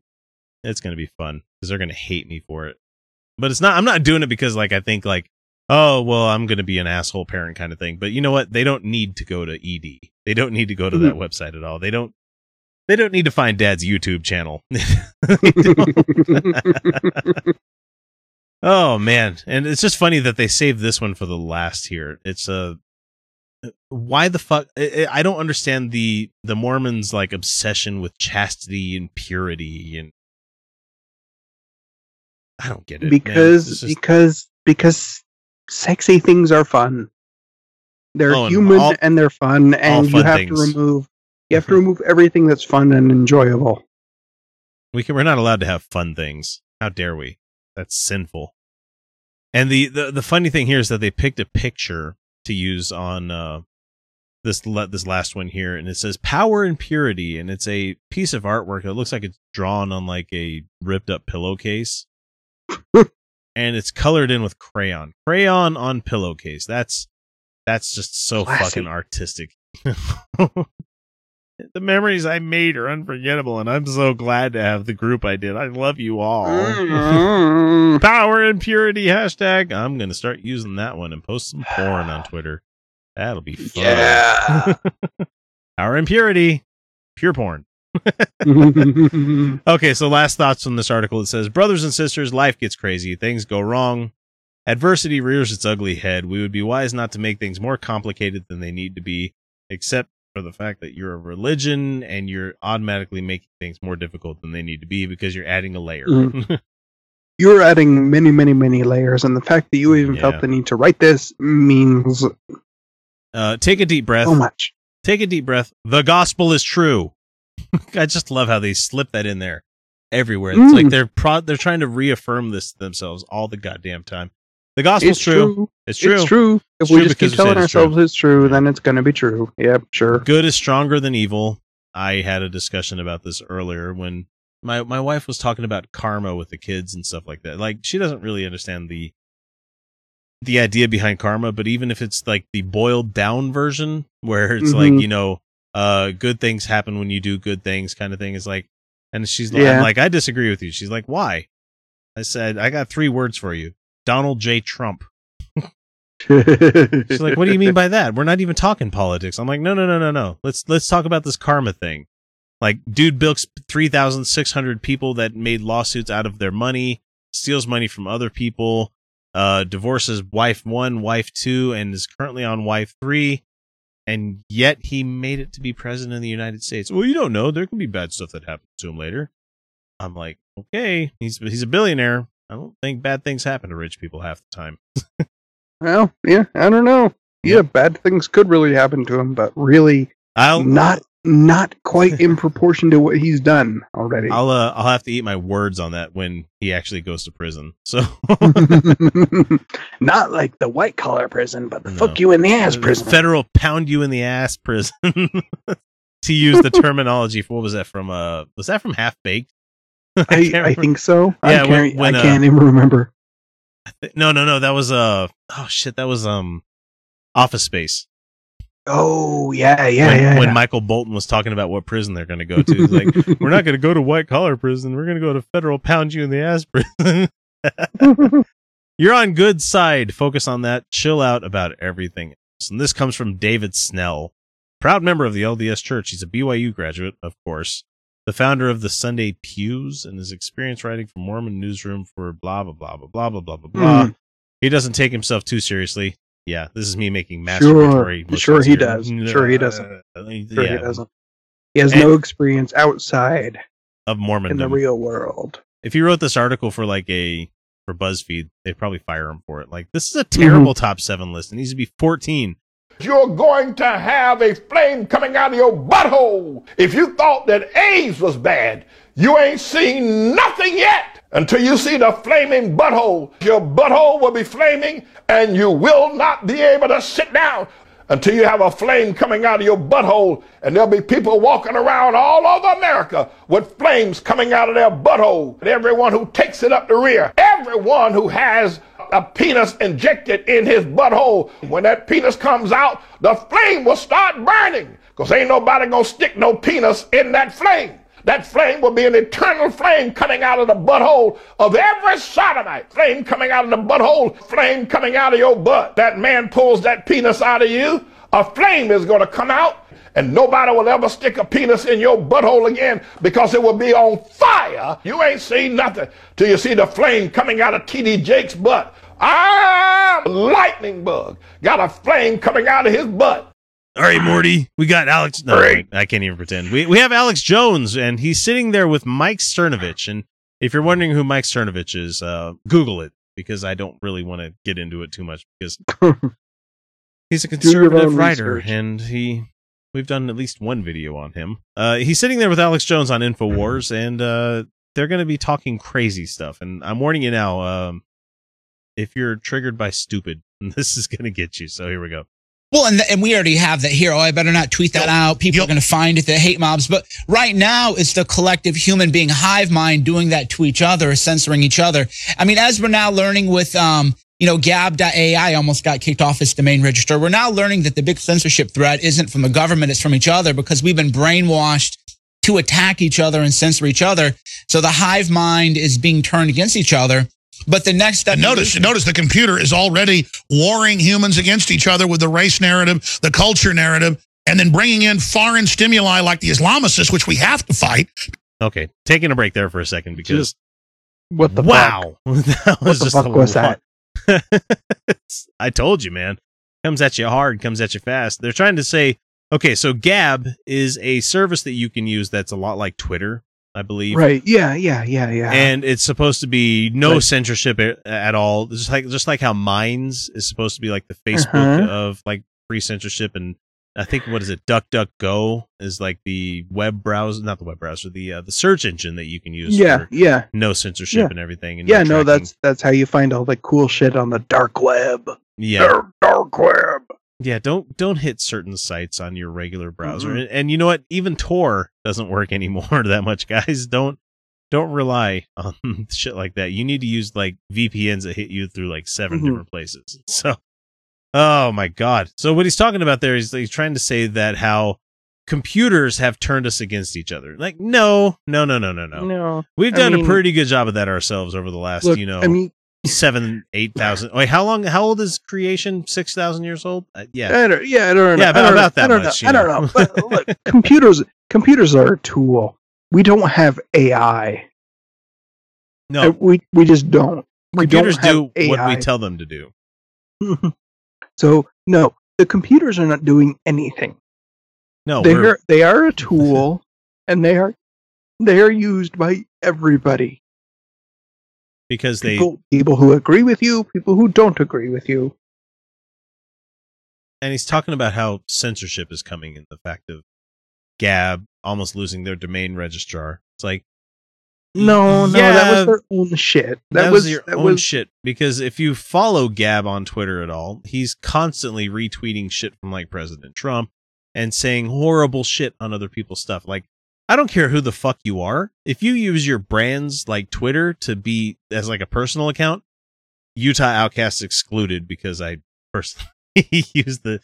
it's going to be fun because they're going to hate me for it. But it's not. I'm not doing it because like I think like oh well I'm going to be an asshole parent kind of thing. But you know what? They don't need to go to ED. They don't need to go to that Mm-hmm. website at all. They don't. They don't need to find Dad's YouTube channel. *laughs* *laughs* Oh man, and it's just funny that they saved this one for the last here. It's a uh, why the fuck I, I I don't understand the the Mormons like obsession with chastity and purity and I don't get it because just- because because sexy things are fun. They're Oh, human all- and they're fun, and you have things. to remove you have to remove everything that's fun and enjoyable. we can we're not allowed to have fun things. How dare we? That's sinful. And the the, the funny thing here is that they picked a picture to use on uh this le- this last one here and it says power and purity and it's a piece of artwork that looks like it's drawn on like a ripped up pillowcase. And it's colored in with crayon. Crayon on pillowcase. That's that's just so Classy. fucking artistic. *laughs* the memories I made are unforgettable, and I'm so glad to have the group I did. I love you all. Mm. *laughs* Power and purity hashtag. I'm gonna start using that one and post some porn on *sighs* Twitter. That'll be fun. yeah. *laughs* Power and purity, pure porn. *laughs* Okay, so last thoughts on this article. It says, Brothers and sisters, life gets crazy. Things go wrong. Adversity rears its ugly head. We would be wise not to make things more complicated than they need to be, except for the fact that you're a religion and you're automatically making things more difficult than they need to be because you're adding a layer. Mhm. *laughs* You're adding many, many, many layers, and the fact that you even Yeah. felt the need to write this means uh, take a deep breath. so much. Take a deep breath. The gospel is true. *laughs* I just love how they slip that in there everywhere. It's Mm. like they're pro- they're trying to reaffirm this themselves all the goddamn time. The gospel's true. true. It's true. It's true. If It's we true just keep telling it's true. ourselves it's true, then it's going to be true. Yep, sure. Good is stronger than evil. I had a discussion about this earlier when my my wife was talking about karma with the kids and stuff like that. Like she doesn't really understand the the idea behind karma, but even if it's like the boiled down version where it's like, Mhm. you know, uh good things happen when you do good things kind of thing is like and she's like, Yeah. Like I disagree with you. She's like, "Why?" I said, "I got three words for you. Donald J Trump." She's like, "What do you mean by *laughs* that? We're not even talking politics." I'm like, "No, no, no, no, no. Let's let's talk about this karma thing. Like, dude bilks three thousand six hundred people that made lawsuits out of their money, steals money from other people, uh, divorces wife one, wife two, and is currently on wife three, and yet he made it to be president of the United States. Well, you don't know. There can be bad stuff that happens to him later. I'm like, okay, he's he's a billionaire. I don't think bad things happen to rich people half the time. *laughs* well, yeah, I don't know. Yeah, Yep. bad things could really happen to him, but really I'll not not quite *laughs* in proportion to what he's done already. I'll uh, I'll have to eat my words on that when he actually goes to prison. So *laughs* not like the white collar prison, but the No. fuck you in the ass The prison. federal pound you in the ass prison. *laughs* to use the terminology for what was that from? Uh, was that from Half Baked? I, can't I think so. Yeah, I can't, when, I uh, can't even remember. No, no, no. That was uh oh shit. That was um Office Space. Oh yeah, yeah, when, yeah. when yeah. Michael Bolton was talking about what prison they're going to go to, He's like *laughs* we're not going to go to white collar prison. We're going to go to federal pound you in the ass prison. *laughs* You're on good side. Focus on that. Chill out about everything else. And this comes from David Snell, proud member of the LDS Church. He's a BYU graduate, of course, the founder of the Sunday Pews, and his experience writing for Mormon Newsroom for blah blah blah blah blah blah blah blah. Hmm. He doesn't take himself too seriously. Yeah, this is me making Sure. masturbatory. motions Sure he does. Sure he doesn't. Uh, Sure yeah, he doesn't. He has And- no experience outside of Mormon in the real world. if he wrote this article for like a for BuzzFeed, they'd probably fire him for it. Like this is a terrible top seven list. It needs to be fourteen. You're going to have a flame coming out of your butthole. If you thought that AIDS was bad, you ain't seen nothing yet until you see the flaming butthole. Your butthole will be flaming and you will not be able to sit down until you have a flame coming out of your butthole. And there'll be people walking around all over America with flames coming out of their butthole. And everyone who takes it up the rear, everyone who has a penis injected in his butthole. When that penis comes out, the flame will start burning because ain't nobody gonna stick no penis in that flame. That flame will be an eternal flame coming out of the butthole of every sodomite. Flame coming out of the butthole, flame coming out of your butt. That man pulls that penis out of you, a flame is gonna come out and nobody will ever stick a penis in your butthole again because it will be on fire. You ain't seen nothing till you see the flame coming out of TD Jakes' butt. Ah, lightning bug got a flame coming out of his butt. All right, Morty, we got Alex. No, Great. I can't even pretend. We we have Alex Jones, and he's sitting there with Mike Cernovich. And if you're wondering who Mike Cernovich is, uh, Google it because I don't really want to get into it too much because *laughs* he's a conservative writer, research. and he we've done at least one video on him. Uh, he's sitting there with Alex Jones on Infowars, and uh, they're going to be talking crazy stuff. And I'm warning you now, um, if you're triggered by stupid, *laughs* this is going to get you. So here we go. Well, and, and we already have that here. Oh, I better not tweet that out. People are going to find it, the hate mobs. But right now, it's the collective human being hive mind doing that to each other, censoring each other. I mean, as we're now learning with, um, you know, gab.ai almost got kicked off its domain register. We're now learning that the big censorship threat isn't from the government, it's from each other because we've been brainwashed to attack each other and censor each other. So the hive mind is being turned against each other. But the next step. Notice, notice the computer is already warring humans against each other with the race narrative, the culture narrative, and then bringing in foreign stimuli like the Islamicists, which we have to fight. Okay, taking a break there for a second because What the fuck? wow, *laughs* that was What the just fuck a was lot. that? *laughs* I told you, man. Comes at you hard, comes at you fast. They're trying to say Okay, so Gab is a service that you can use that's a lot like Twitter, I believe. Right. Yeah. Yeah. Yeah. Yeah. And it's supposed to be no Right. censorship a- at all. Just like just like how Minds is supposed to be like the Facebook Uh-huh. of like free censorship, and I think what is it? DuckDuckGo is like the web browser, not the web browser, the uh, the search engine that you can use. yeah. for Yeah. no censorship Yeah. and everything. And Yeah. No, tracking. that's that's how you find all the cool shit on the dark web. yeah. Dark, dark web. Yeah, don't don't hit certain sites on your regular browser. Mhm. And, and you know what? Even Tor doesn't work *laughs* anymore that much, guys. Don't don't rely on *laughs* shit like that. You need to use like VPNs that hit you through like 7 Mhm. different places. *laughs* So, oh my god. So what he's talking about there is he's trying to say that how computers have turned us against each other. Like, no, no, no, no, no, no. No. We've I done mean- a pretty good job of that ourselves over the last, Look, you know, I mean, seven, eight thousand. Wait, how long? How old is creation? Six thousand years old? Uh, yeah, I don't, yeah, I don't know. Yeah, about- I don't, about that I don't much, know. you I don't know. But *laughs* look, computers, computers are a tool. We don't have AI. no. We we just don't. We computers don't do have what we tell them to do. *laughs* so no, the computers are not doing anything. No, they we're, are they are a *laughs* tool, and they are they are used by everybody. Because they People people who agree with you, people who don't agree with you. and he's talking about how censorship is coming in the fact of Gab almost losing their domain registrar. It's like No, no, that was their own shit. that, That, was, was your that own was shit because if you follow Gab on Twitter at all, he's constantly retweeting shit from like President Trump and saying horrible shit on other people's stuff. Like I don't care who the fuck you are. If you use your brands like Twitter to be as like a personal account, Utah Outcasts excluded because I personally *laughs* use the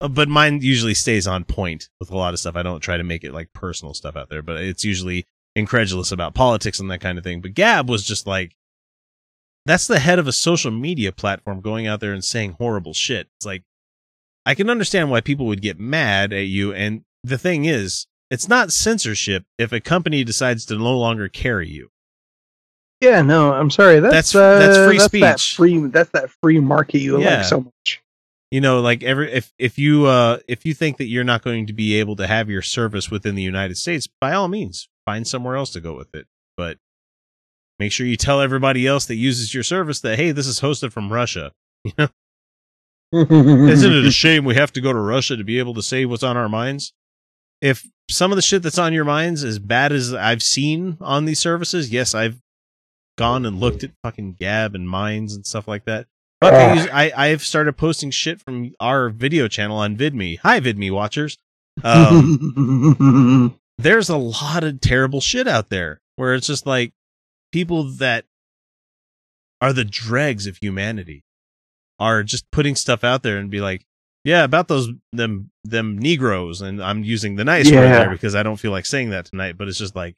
uh, but mine usually stays on point with a lot of stuff. I don't try to make it like personal stuff out there, but it's usually incredulous about politics and that kind of thing. But Gab was just like that's the head of a social media platform going out there and saying horrible shit. It's like I can understand why people would get mad at you and the thing is, it's not censorship if a company decides to no longer carry you. Yeah, no, I'm sorry. That's That's- that's uh, free That speech. free. That's that free market you Yeah. like so much. you know like every if if you uh if you think that you're not going to be able to have your service within the united states by all means find somewhere else to go with it but make sure you tell everybody else that uses your service that hey this is hosted from russia *laughs* you know *laughs* isn't it a shame we have to go to russia to be able to say what's on our minds if some of the shit that's on your minds is bad as i've seen on these services yes i've gone and looked at fucking gab and minds and stuff like that Fuck, I, use, I I've started posting shit from our video channel on VidMe. Hi, VidMe watchers. Um, *laughs* there's a lot of terrible shit out there where it's just like people that are the dregs of humanity are just putting stuff out there and be like, yeah, about those them them Negroes, and I'm using the nice word there because I don't feel like saying that tonight, but it's just like.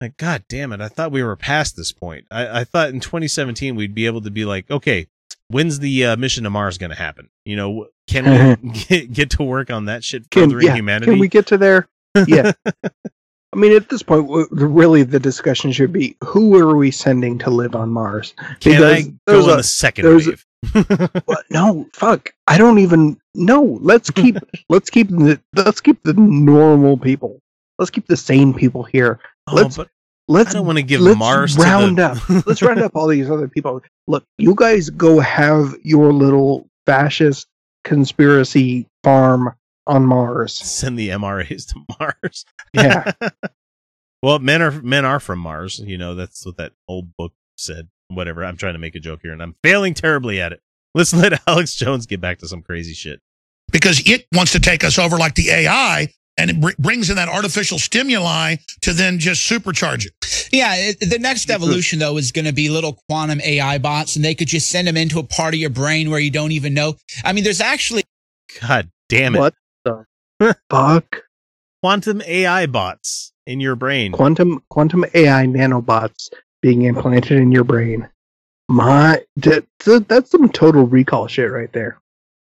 Like, God damn it. I thought we were past this point. I, I thought in 2017 we'd be able to be like, okay, when's the uh, mission to Mars going to happen? You know, can we *laughs* get, get to work on that shit Can, yeah, humanity? can we get to there? Yeah. *laughs* I mean, at this point, really, the discussion should be: Who are we sending to live on Mars? Can I Because go on the second wave? *laughs* No, *laughs* fuck. I don't even know. Let's keep *laughs* let's keep the let's keep the normal people. Let's keep the sane people here. oh, let's- but Let's I don't want to give Mars round to up. let's round up all these other people. Look, you guys go have your little fascist conspiracy farm on Mars. Send the MRAs to *laughs* Mars. Yeah. *laughs* well, men are men are from Mars. You know that's what that old book said. Whatever. I'm trying to make a joke here, and I'm failing terribly at it. Let's *laughs* let Alex Jones get back to some crazy shit. because it wants to take us over like the AI and it br- brings in that artificial stimuli to then just supercharge it. Yeah, it, the next evolution though is going to be little quantum AI bots, and they could just send them into a part of your brain where you don't even know. I mean, there's actually God damn it! What the *laughs* fuck? Quantum AI bots in your brain. Quantum quantum AI nanobots being implanted in your brain. My that, that's some total recall shit right there.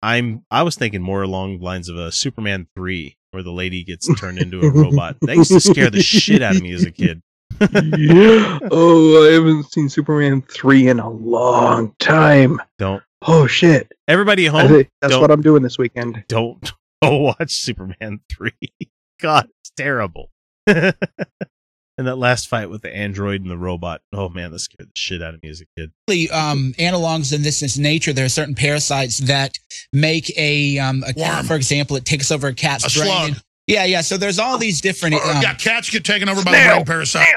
I'm I was thinking more along the lines of a Superman three, where the lady gets turned into a robot. That used to scare the shit out of me as a kid. yeah. *laughs* Oh, I haven't seen Superman 3 in a long time. Don't Oh shit. everybody at home that's what I'm doing this weekend. don't *laughs* go watch Superman *laughs* 3. God, it's terrible. *laughs* and that last fight with the android and the robot. Oh man, that scared the shit out of me as a kid. Um, analogs in this is nature. There are certain parasites that make a um, a cat, Worm. for example, it takes over a cat's A brain. slug. Yeah, yeah. So there's all these different. Or, Um, yeah, cats get taken over by the Snail. brain parasite.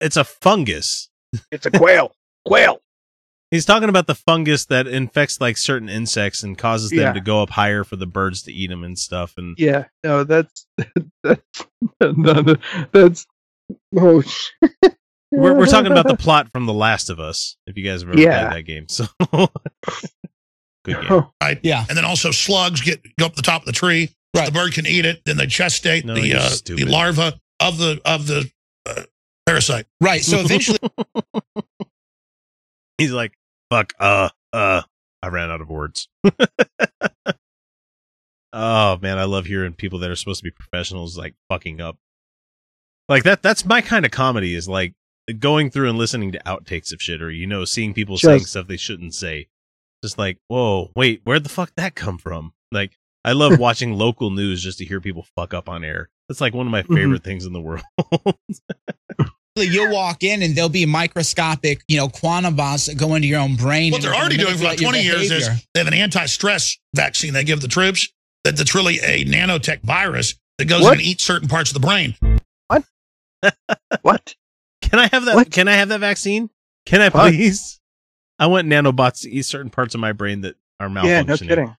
It's a fungus. It's a quail. quail. He's talking about the fungus that infects like certain insects and causes them Yeah. to go up higher for the birds to eat them and stuff. And Yeah, no, that's *laughs* that's no, that's oh. sh- *laughs* we're, we're talking about the *laughs* plot from The Last of Us. If you guys have ever Yeah. played that game, so good game. Oh, yeah. And then also slugs get go up the top of the tree. Right. The bird can eat it. Then they gestate No, the uh, the larva of the of the uh, parasite. Right. So eventually, He's like, "Fuck, uh, uh." I ran out of words. *laughs* oh man, I love hearing people that are supposed to be professionals like fucking up. Like that. That's my kind of comedy. Is like going through and listening to outtakes of shit, or you know, seeing people saying stuff they shouldn't say. Just like, whoa, wait, where'd the fuck that come from? Like, I love *laughs* watching local news just to hear people fuck up on air. That's like one of my Mhm. favorite things in the world. *laughs* you'll walk in and there'll be microscopic, you know, quantum bots that go into your own brain. What they're already doing for about manipulate your 20 years is they have an anti-stress vaccine they give the troops that, that's really a nanotech virus that goes What? in and eats certain parts of the brain. what? *laughs* What? Can I have that? What? Can I have that vaccine? Can I What? please? I want nanobots to eat certain parts of my brain that are malfunctioning. Yeah, no kidding.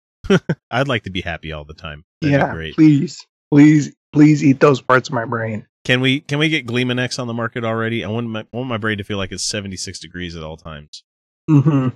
*laughs* I'd like to be happy all the time. That'd yeah, be great. please, please, please eat those parts of my brain. Can we can we get Gleemonex on the market already? I want my want my brain to feel like it's 76 degrees at all times. hmm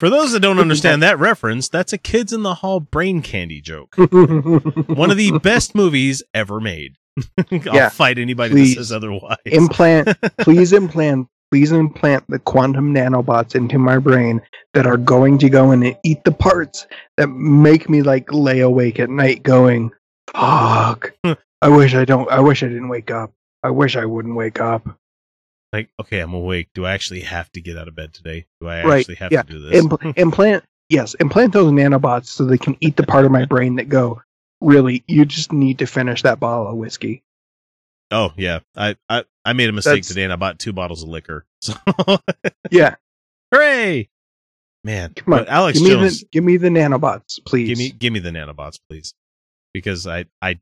For those that don't *laughs* understand that reference, that's a kids in the hall brain candy joke. *laughs* One of the best movies ever made. *laughs* I'll Yeah, fight anybody please. that says otherwise. implant, please implant, please implant the quantum nanobots into my brain that are going to go in and eat the parts that make me like lay awake at night, going, "Fuck, I wish I don't. I wish I didn't wake up. I wish I wouldn't wake up." like, okay, I'm awake. Do I actually have to get out of bed today? Do I Right, actually have yeah. to do this? Impl- *laughs* implant, yes, implant those nanobots so they can eat the part of my brain that go. Really, you just need to finish that bottle of whiskey. Oh yeah, I I, I made a mistake That's- today and I bought two bottles of liquor. *laughs* So Yeah, hooray, man! come on, Alex give me Jones, the give me the nanobots, please. give me give me the nanobots, please, because I I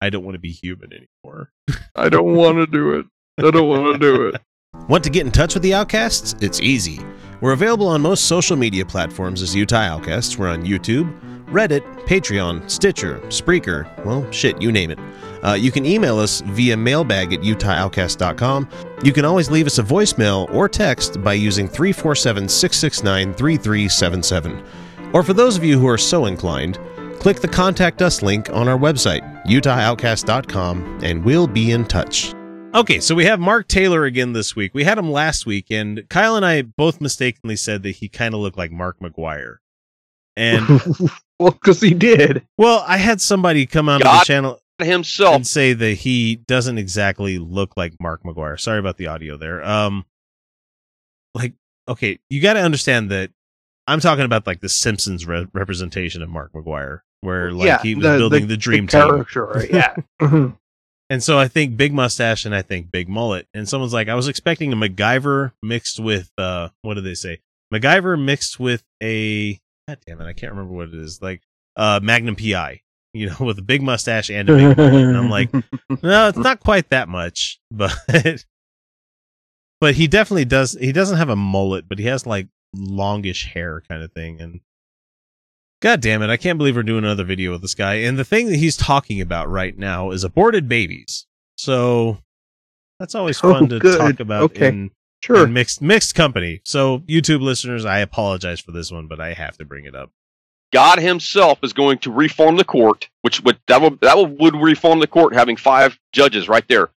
I don't want to be human anymore. I don't want to do it. I don't want to do it. *laughs* Want to get in touch with the Outcasts? It's easy. We're available on most social media platforms as Utah Outcasts. We're on YouTube, Reddit, Patreon, Stitcher, Spreaker, well, shit, you name it. Uh, you can email us via mailbag at utahoutcast.com. You can always leave us a voicemail or text by using 347 669 3377. Or for those of you who are so inclined, click the Contact Us link on our website, utahoutcast.com, and we'll be in touch. Okay, so we have Mark Taylor again this week. We had him last week, and Kyle and I both mistakenly said that he kind of looked like Mark McGwire. And *laughs* well, because he did. well, I had somebody come on the channel himself. and say that he doesn't exactly look like Mark McGwire. Sorry about the audio there. Um, like, okay, you got to understand that I'm talking about like the Simpsons re- representation of Mark McGwire, where like yeah, he was building the, dream team. character. Yeah. *laughs* Mhm. And so I think big mustache and I think big mullet. And someone's like, I was expecting a MacGyver mixed with uh what do they say? MacGyver mixed with a God damn it, I can't remember what it is. Like uh Magnum PI, you know, *laughs* with a big mustache and a big mullet. And I'm like, *laughs* no, it's not quite that much, but but he definitely does he doesn't have a mullet, but he has like longish hair kind of thing and God damn it, I can't believe we're doing another video with this guy. And the thing that he's talking about right now is aborted babies. So that's always *laughs* Oh, fun to good. talk about Okay. in, sure. in mixed mixed company. So YouTube listeners, I apologize for this one, but I have to bring it up. God Himself is going to reform the court, which would that would that would, would reform the court, having five judges right there.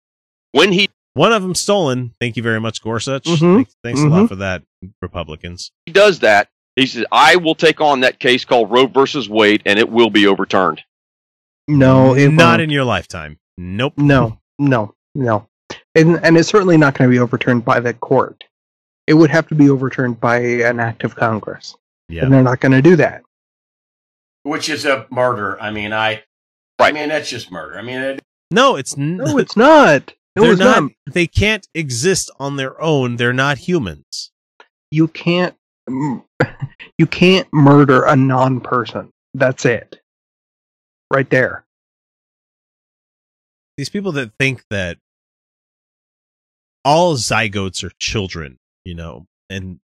When he One of them stolen. Thank you very much, Gorsuch. Mhm. Thanks, thanks a lot Mhm. for that, Republicans. He does that, he says, "I will take on that case called Roe versus Wade, and it will be overturned." no, it not won't. in your lifetime. Nope. No, no, no. And and it's certainly not going to be overturned by the court. It would have to be overturned by an act of Congress, Yeah. and they're not going to do that. which is a murder. I mean, I Right. I Right. mean, that's just murder. I mean, it, No, it's n- No, it's not. No, they're it's not, not. They can't exist on their own. They're not humans. You can't. You can't murder a non-person. That's it. Right there. These people that think that all zygotes are children, you know, and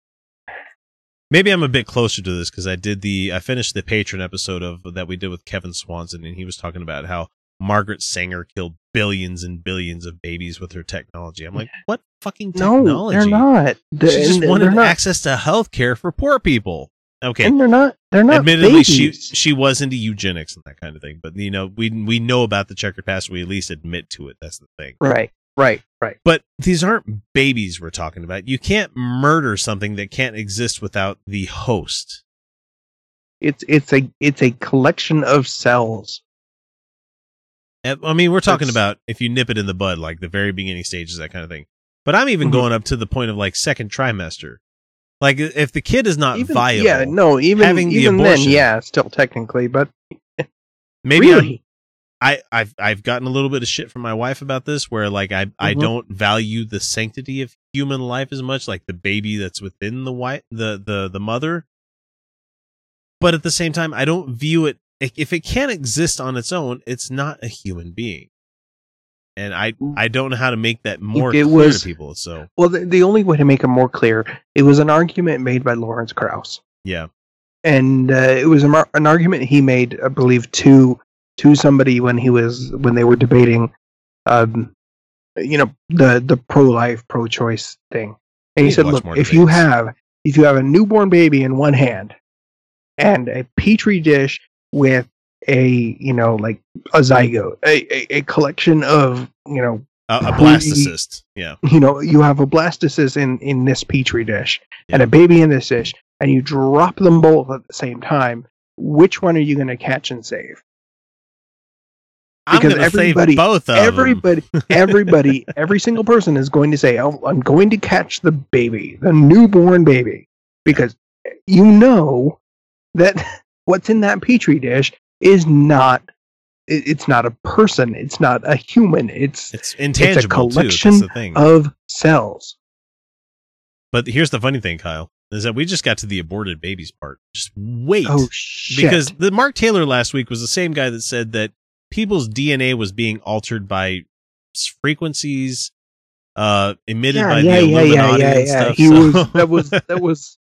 maybe I'm a bit closer to this because I did the I finished the patron episode of that we did with Kevin Swanson, and he was talking about how Margaret Sanger killed billions and billions of babies with her technology. I'm like, what fucking No, technology? they're not. The- She just wanted they're not, access to health care for poor people. Okay. And they're not. They're not. Admittedly, she she was into eugenics and that kind of thing, but you know, we we know about the checkered past. We at least admit to it. That's the thing. Right. Right. Right. But these aren't babies we're talking about. You can't murder something that can't exist without the host. It's it's a it's a collection of cells. I mean, we're talking That's- about if you nip it in the bud, like the very beginning stages, that kind of thing. But I'm even Mhm. going up to the point of like second trimester. Like if the kid is not Even, viable, yeah. No. Even having the even then. abortion- Yeah. Still technically, but *laughs* maybe really. I, I've I've gotten a little bit of shit from my wife about this, where like I I Mhm. don't value the sanctity of human life as much, like the baby that's within the white the the the mother. But at the same time, I don't view it if it can't exist on its own, it's not a human being. And I I don't know how to make that more It clear was- to people. So Well, the, the only way to make it more clear, it was an argument made by Lawrence Krauss. yeah, and uh, it was a, an argument he made, I believe, to to somebody when he was when they were debating, um, you know, the the pro life, pro choice thing. And he said, "Look, if you have if you have a newborn baby in one hand and a petri dish with a you know like a zygote, a, a, a collection of you know a, a blastocyst. Yeah, you know you have a blastocyst in in this petri dish and a baby in this dish and you drop them both at the same time which one are you going to catch and save Because everybody- both of them. everybody *laughs* everybody every single person is going to say oh, i'm going to catch the baby the newborn baby because eh, you know that what's in that petri dish is not it- it's not a person it's not a human it's It's intangible too. collection That's the thing. of cells But here's the funny thing, Kyle, is that we just got to the aborted babies part. Just wait. oh shit because the Mark Taylor last week was the same guy that said that people's DNA was being altered by frequencies uh emitted by the Illuminati and stuff. He so- was that *laughs* was that was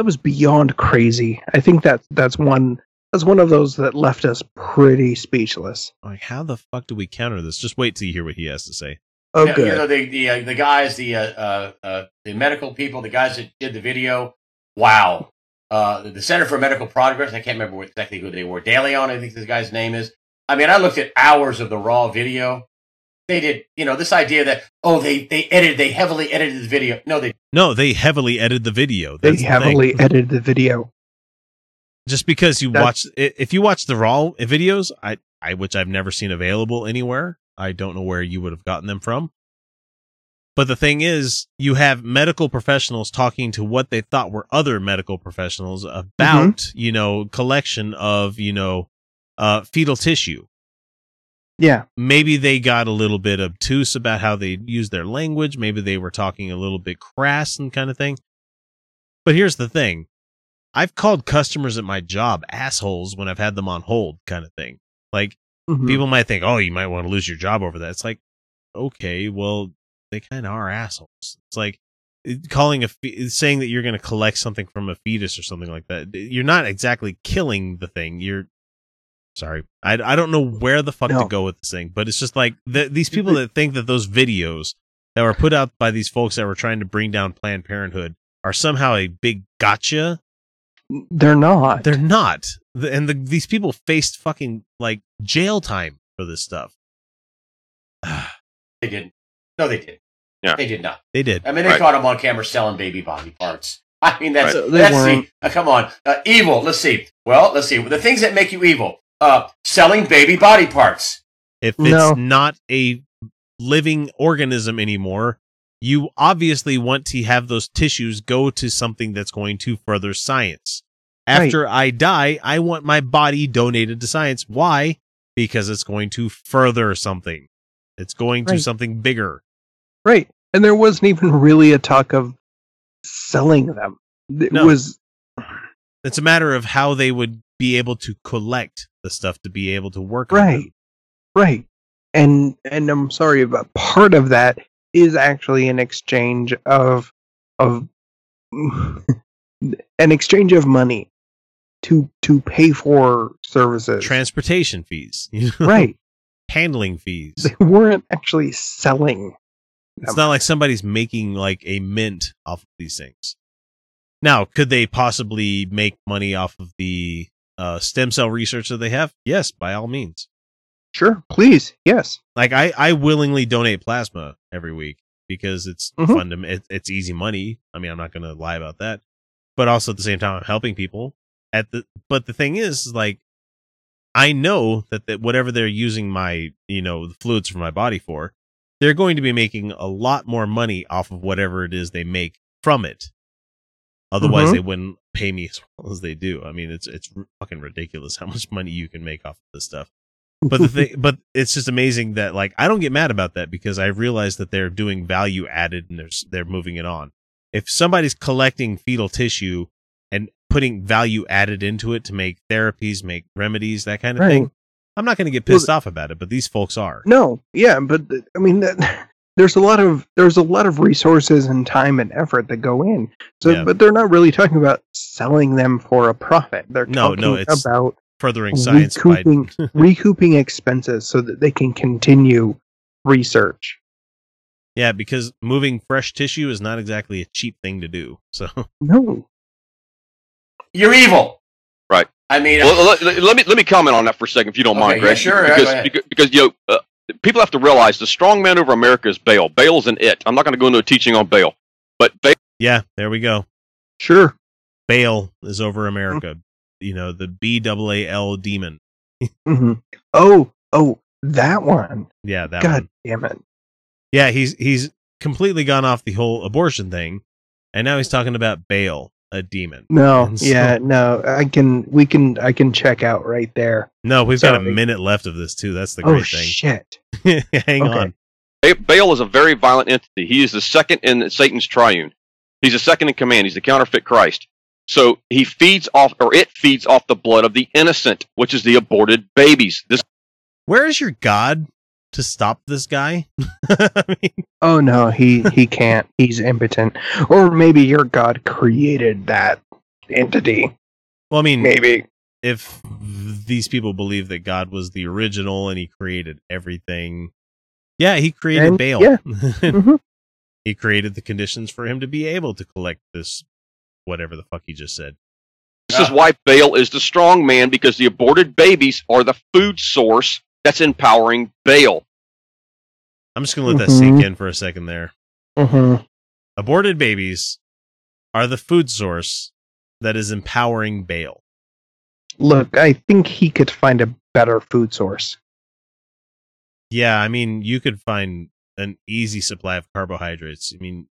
that was beyond crazy. I think that that's one that's one of those that left us pretty speechless. like how the fuck do we counter this? Just wait till you hear what he has to say. Oh, you good. know, the the uh, the guys, the uh, uh, uh, the medical people, the guys that did the video. Wow. Uh, the, the Center for Medical Progress. I can't remember exactly who they were. DeLeon, I think this guy's name is. I mean, I looked at hours of the raw video. They did, you know, this idea that oh, they they edited, they heavily edited the video. No, they No, they heavily edited the video. they That's the heavily thing. edited the video. just because you That's- watch if you watch the raw videos, I I which I've never seen available anywhere. I don't know where you would have gotten them from. But the thing is, you have medical professionals talking to what they thought were other medical professionals about, you know, collection of, you know, uh, fetal tissue. Yeah, Maybe they got a little bit obtuse about how they used their language. Maybe they were talking a little bit crass and kind of thing. But here's the thing. I've called customers at my job assholes when I've had them on hold kind of thing. Like Mhm. people might think, "Oh, you might want to lose your job over that." It's like, okay, well, they kind of are assholes. It's like calling a fe- saying that you're going to collect something from a fetus or something like that. You're not exactly killing the thing. You're sorry. I, I don't know where the fuck No. to go with this thing, but it's just like the, these people that think that those videos that were put out by these folks that were trying to bring down Planned Parenthood are somehow a big gotcha. they're not. They're not. And the, these people faced fucking like jail time for this stuff. they didn't. No, they didn't. Yeah. They did not. They did. I mean, they Right. caught him on camera selling baby body parts. *laughs* I mean, that's Right. They that's weren't. the uh, come on, uh, evil. Let's see. Well, let's see the things that make you evil. Uh, selling baby body parts. If it's No. not a living organism anymore, you obviously want to have those tissues go to something that's going to further science. Right. After I die, I want my body donated to science. Why? because it's going to further something. It's going to something bigger. Right. And there wasn't even really a talk of selling them. It No. was It's a matter of how they would be able to collect the stuff to be able to work right. Right. And and I'm sorry, but part of that is actually an exchange of of *laughs* an exchange of money to to pay for services. Transportation fees, *laughs* you know, right. handling fees. They weren't actually selling. It's not like somebody's making like a mint off of these things. Now, could they possibly make money off of the uh, stem cell research that they have? Yes, by all means. Sure, please. Yes. Like I, I willingly donate plasma every week because it's Mhm. to, it, it's easy money. I mean, I'm not going to lie about that. But also at the same time, I'm helping people. At the but the thing is, like, I know that that whatever they're using my you know the fluids from my body for, they're going to be making a lot more money off of whatever it is they make from it. Otherwise, Mhm. they wouldn't pay me as well as they do. I mean, it's it's fucking ridiculous how much money you can make off of this stuff. But the thing, *laughs* but it's just amazing that like I don't get mad about that because I realize that they're doing value added and they're they're moving it on. If somebody's collecting fetal tissue and putting value added into it to make therapies, make remedies, that kind of Right. thing, I'm not going to get Well, pissed off about it. But these folks are. No, yeah, but I mean, that, *laughs* there's a lot of there's a lot of resources and time and effort that go in. So, Yeah. but they're not really talking about selling them for a profit. They're No, talking no, it's about furthering science by recouping recouping expenses so that they can continue research. yeah, because moving fresh tissue is not exactly a cheap thing to do. So No, You're evil. Right. I mean, Well, let, let- let me let me comment on that for a second, if you don't Okay, mind, yeah, Greg. sure, yeah, go Because ahead. because, because you know, uh, people have to realize the strong man over America is Baal. Baal's an it. I'm not going to go into a teaching on Baal, but Baal. yeah, there we go. sure. Baal is over America. You know the B double A L demon. hmm Oh, oh, that one. Yeah, that God one. damn it. Yeah, he's he's completely gone off the whole abortion thing, and now he's talking about Baal, a demon. No, so- yeah, no. I can, we can, I can check out right there. No, we've got a minute left of this too. That's the Oh great thing. *laughs* shit. Hang Okay. on. Ba- Baal is a very violent entity. He is the second in Satan's triune. He's the second in command. He's the counterfeit Christ. So he feeds off, or it feeds off the blood of the innocent, which is the aborted babies. This Where is your God to stop this guy? I *laughs* mean, Oh no, he he can't. He's impotent. Or maybe your god created that entity. well, I mean, Maybe. if these people believe that God was the original and he created everything, yeah, he created And- Baal. yeah. *laughs* Mhm. he created the conditions for him to be able to collect this, whatever the fuck he just said. This is why Baal is the strong man because the aborted babies are the food source that's empowering Baal. I'm just gonna let that sink in for a second there. hmm Aborted babies are the food source that is empowering Baal. Look, I think he could find a better food source. Yeah, I mean, you could find an easy supply of carbohydrates. I mean,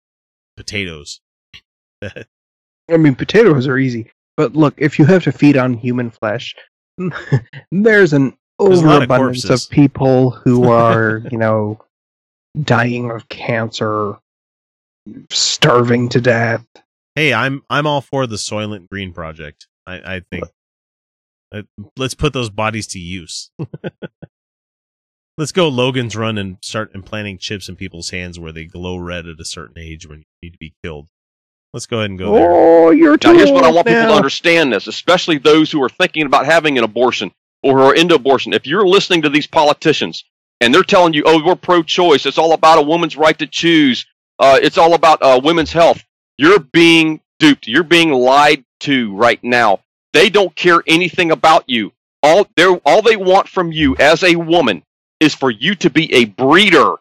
potatoes. *laughs* I mean, potatoes are easy, but look, if you have to feed on human flesh, *laughs* there's an There's a lot of overabundance of, people who *laughs* are, you know, dying of cancer, starving to death. hey, I'm I'm all for the Soylent Green project. I, I think uh, let's put those bodies to use. *laughs* let's go Logan's Run and start implanting chips in people's hands where they glow red at a certain age when you need to be killed. Let's go ahead and go there. Oh, you're too Now, here's what I old want people to understand this, especially those who are thinking about having an abortion or who are into abortion. If you're listening to these politicians and they're telling you, oh, we're pro choice, it's all about a woman's right to choose, uh, it's all about uh, women's health, you're being duped. You're being lied to right now. They don't care anything about you. All, they're, all they want from you as a woman is for you to be a breeder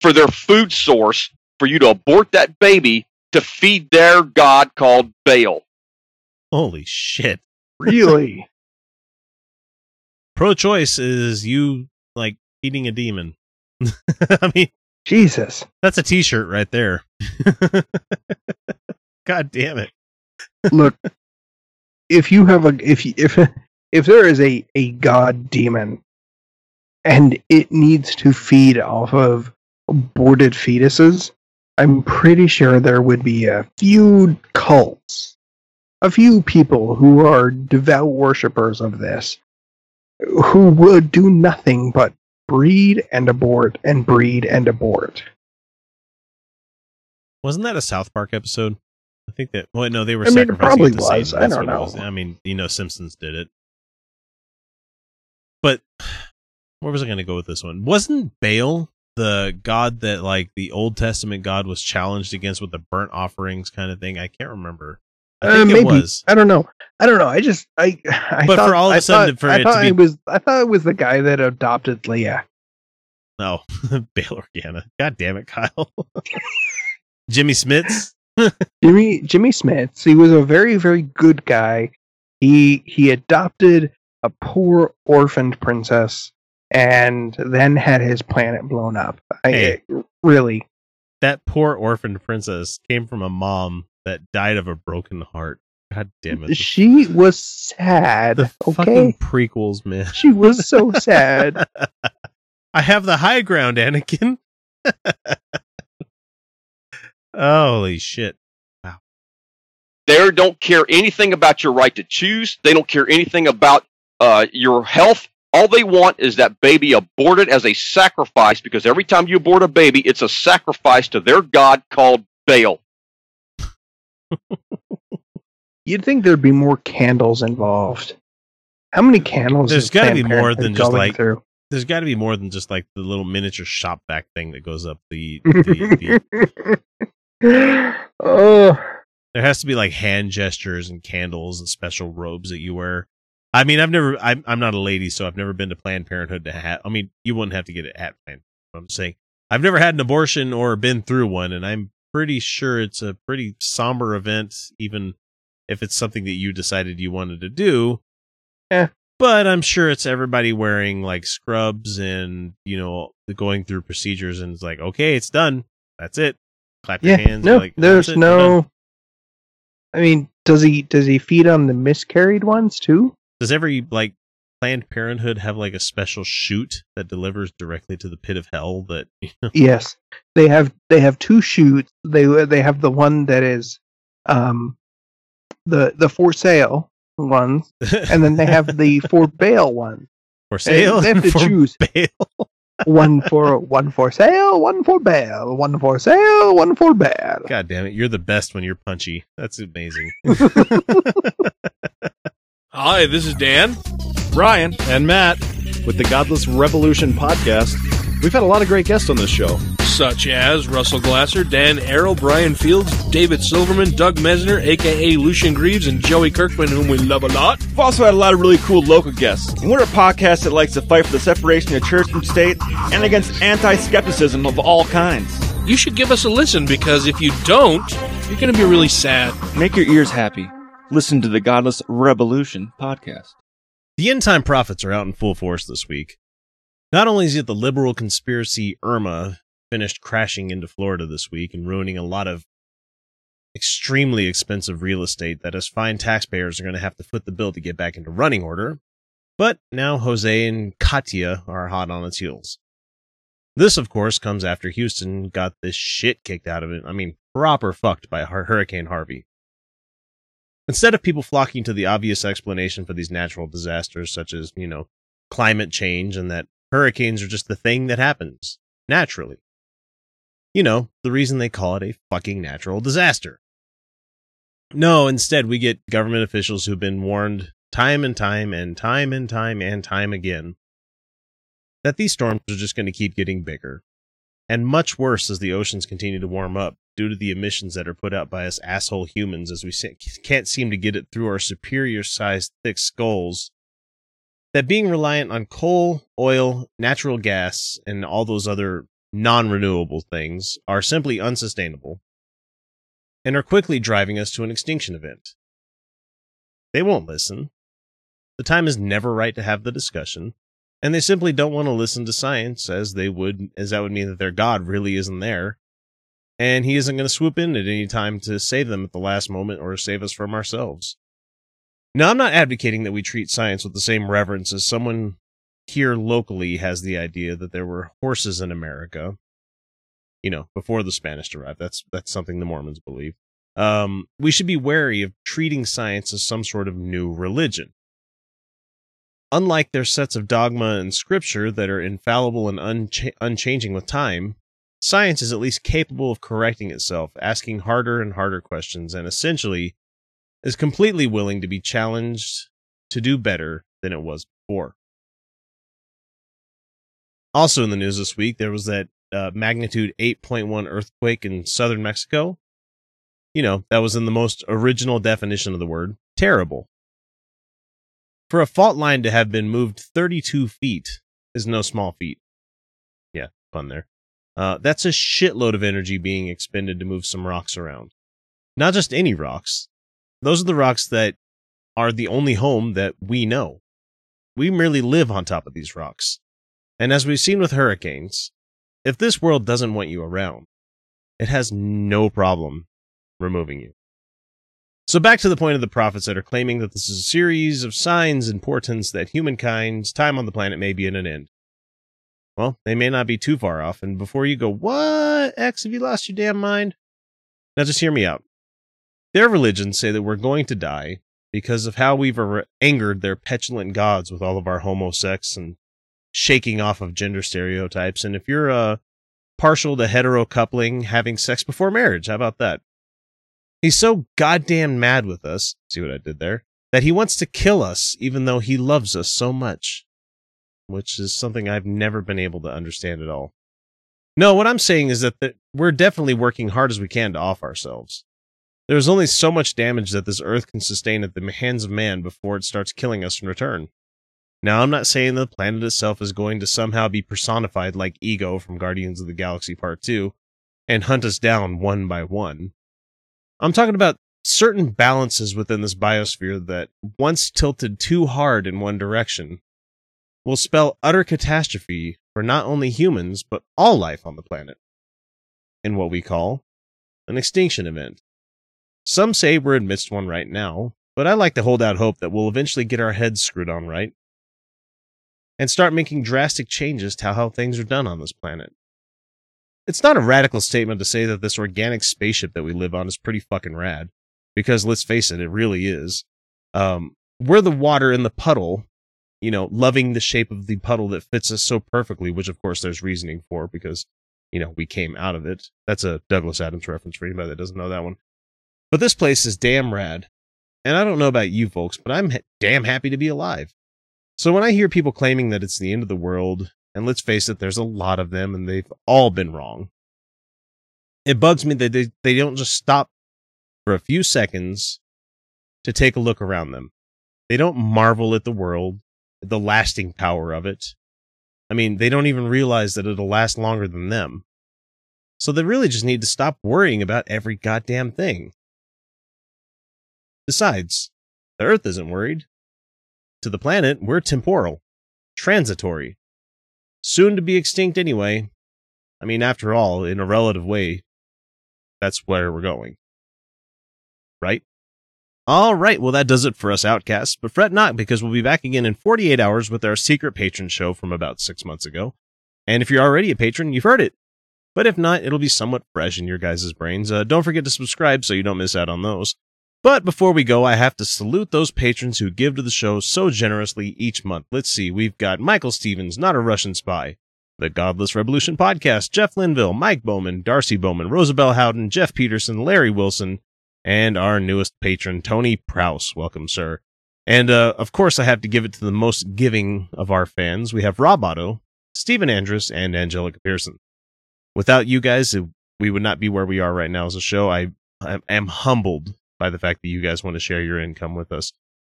for their food source, for you to abort that baby to feed their god called Baal. Holy shit. Really? *laughs* Pro choice is you like feeding a demon. *laughs* I mean, Jesus. that's a t shirt right there. *laughs* God damn it. Look, if you have a if you, if if there is a a god demon and it needs to feed off of aborted fetuses, I'm pretty sure there would be a few cults, a few people who are devout worshippers of this, who would do nothing but breed and abort and breed and abort. Wasn't that a South Park episode? I think that. Well, no, they were I mean, probably was. I don't know. I mean, you know, Simpsons did it. But where was I going to go with this one? Wasn't Baal the god that, like, the Old Testament God was challenged against with the burnt offerings kind of thing? I can't remember. Uh, maybe was. I don't know. I don't know. I just I. *sighs* I But thought, for all of I a sudden, thought, for I it to thought be- it was I thought it was the guy that adopted Leah. No, *laughs* Bail Organa. God damn it, Kyle. *laughs* Jimmy Smits. *laughs* Jimmy Jimmy Smits. He was a very very good guy. He he adopted a poor orphaned princess and then had his planet blown up. I, Hey. really. That poor orphaned princess came from a mom that died of a broken heart. God damn it. She was sad. The okay. fucking prequels, man. She was so *laughs* sad. I have the high ground, Anakin. *laughs* Holy shit. Wow. They don't care anything about your right to choose. They don't care anything about uh, your health. All they want is that baby aborted as a sacrifice because every time you abort a baby, it's a sacrifice to their god called Baal. You'd think there'd be more candles involved. How many candles? There's got to be more than just like through? there's got to be more than just like the little miniature shop back thing that goes up the, *laughs* the, the *laughs* oh, there has to be like hand gestures and candles and special robes that you wear. I mean, I've never, I'm, I'm not a lady, so I've never been to Planned Parenthood to have, I mean, you wouldn't have to get it at Planned Parenthood. I'm saying I've never had an abortion or been through one, and I'm pretty sure it's a pretty somber event, even if it's something that you decided you wanted to do. Yeah. But I'm sure it's everybody wearing like scrubs and, you know, going through procedures, and it's like, okay, it's done. That's it. Clap your yeah. hands. No, like, there's it, no. I mean, does he does he feed on the miscarried ones too? Does every like Planned Parenthood have like a special chute that delivers directly to the pit of hell? That *laughs* you know? Yes, they have they have two chutes. They they have the one that is, um, the the for sale ones, and then they have the *laughs* for bail one. for sale. They have to *laughs* for choose bail. one for one for sale, one for bail, one for sale, one for bail. God damn it! You're the best when you're punchy. That's amazing. Hi, this is Dan, Brian, and Matt with the Godless Revolution podcast. We've had a lot of great guests on this show, such as Russell Glasser, Dan Arel, Brian Fields, David Silverman, Doug Mesner, aka Lucien Greaves, and Joey Kirkman, whom we love a lot. We've also had a lot of really cool local guests. And we're a podcast that likes to fight for the separation of church and state and against anti skepticism of all kinds. You should give us a listen because if you don't, you're going to be really sad. Make your ears happy. Listen to the Godless Revolution podcast. The end time prophets are out in full force this week. Not only is it the liberal conspiracy Irma finished crashing into Florida this week and ruining a lot of extremely expensive real estate that us fine taxpayers are going to have to foot the bill to get back into running order, but now Jose and Katia are hot on its heels. This, of course, comes after Houston got this shit kicked out of it. I mean, proper fucked by Hurricane Harvey. Instead of people flocking to the obvious explanation for these natural disasters, such as, you know, climate change and that hurricanes are just the thing that happens naturally. You know, the reason they call it a fucking natural disaster. No, instead, we get government officials who've been warned time and time and time and time and time again that these storms are just going to keep getting bigger and much worse as the oceans continue to warm up due to the emissions that are put out by us asshole humans as we can't seem to get it through our superior sized thick skulls that being reliant on coal, oil, natural gas, and all those other non renewable things are simply unsustainable and are quickly driving us to an extinction event. They won't listen. The time is never right to have the discussion, and they simply don't want to listen to science as they would, as that would mean that their God really isn't there, and he isn't going to swoop in at any time to save them at the last moment or save us from ourselves. Now, I'm not advocating that we treat science with the same reverence as someone here locally has the idea that there were horses in America. You know, before the Spanish arrived. That's that's something the Mormons believe. Um, we should be wary of treating science as some sort of new religion. Unlike their sets of dogma and scripture that are infallible and uncha- unchanging with time, science is at least capable of correcting itself, asking harder and harder questions, and essentially is completely willing to be challenged to do better than it was before. Also in the news this week, there was that uh, magnitude 8.1 earthquake in southern Mexico. You know, that was in the most original definition of the word terrible. For a fault line to have been moved 32 feet is no small feat. Yeah, fun there. Uh, that's a shitload of energy being expended to move some rocks around. Not just any rocks. Those are the rocks that are the only home that we know. We merely live on top of these rocks. And as we've seen with hurricanes, if this world doesn't want you around, it has no problem removing you. So back to the point of the prophets that are claiming that this is a series of signs and portents that humankind's time on the planet may be at an end. Well, they may not be too far off, and before you go, what, X, have you lost your damn mind? Now just hear me out. Their religions say that we're going to die because of how we've angered their petulant gods with all of our homosex and shaking off of gender stereotypes. And if you're uh, partial to hetero coupling, having sex before marriage, how about that? He's so goddamn mad with us, see what I did there, that he wants to kill us even though he loves us so much, which is something I've never been able to understand at all. No, what I'm saying is that we're definitely working hard as we can to off ourselves. There's only so much damage that this earth can sustain at the hands of man before it starts killing us in return. Now, I'm not saying the planet itself is going to somehow be personified like Ego from Guardians of the Galaxy Part 2 and hunt us down one by one. I'm talking about certain balances within this biosphere that, once tilted too hard in one direction, will spell utter catastrophe for not only humans, but all life on the planet. In what we call an extinction event. Some say we're amidst one right now, but I like to hold out hope that we'll eventually get our heads screwed on right and start making drastic changes to how things are done on this planet. It's not a radical statement to say that this organic spaceship that we live on is pretty fucking rad, because let's face it, it really is. Um, we're the water in the puddle, you know, loving the shape of the puddle that fits us so perfectly, which of course there's reasoning for because, you know, we came out of it. That's a Douglas Adams reference for anybody that doesn't know that one. But this place is damn rad. And I don't know about you folks, but I'm ha- damn happy to be alive. So when I hear people claiming that it's the end of the world and let's face it, there's a lot of them and they've all been wrong. It bugs me that they, they don't just stop for a few seconds to take a look around them. They don't marvel at the world, the lasting power of it. I mean, they don't even realize that it'll last longer than them. So they really just need to stop worrying about every goddamn thing. Besides, the Earth isn't worried. To the planet, we're temporal, transitory, soon to be extinct anyway. I mean, after all, in a relative way, that's where we're going. Right? All right, well, that does it for us outcasts, but fret not because we'll be back again in 48 hours with our secret patron show from about six months ago. And if you're already a patron, you've heard it. But if not, it'll be somewhat fresh in your guys' brains. Uh, don't forget to subscribe so you don't miss out on those. But before we go, I have to salute those patrons who give to the show so generously each month. Let's see, we've got Michael Stevens, Not a Russian Spy, The Godless Revolution Podcast, Jeff Linville, Mike Bowman, Darcy Bowman, Rosabelle Howden, Jeff Peterson, Larry Wilson, and our newest patron, Tony Prouse. Welcome, sir. And uh, of course, I have to give it to the most giving of our fans. We have Rob Otto, Stephen Andrus, and Angelica Pearson. Without you guys, we would not be where we are right now as a show. I, I am humbled by the fact that you guys want to share your income with us.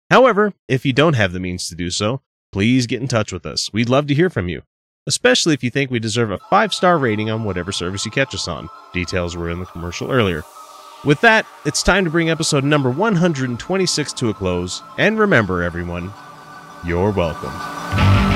However, if you don't have the means to do so, please get in touch with us. We'd love to hear from you, especially if you think we deserve a five star rating on whatever service you catch us on. Details were in the commercial earlier. With that, it's time to bring episode number 126 to a close. And remember, everyone, you're welcome.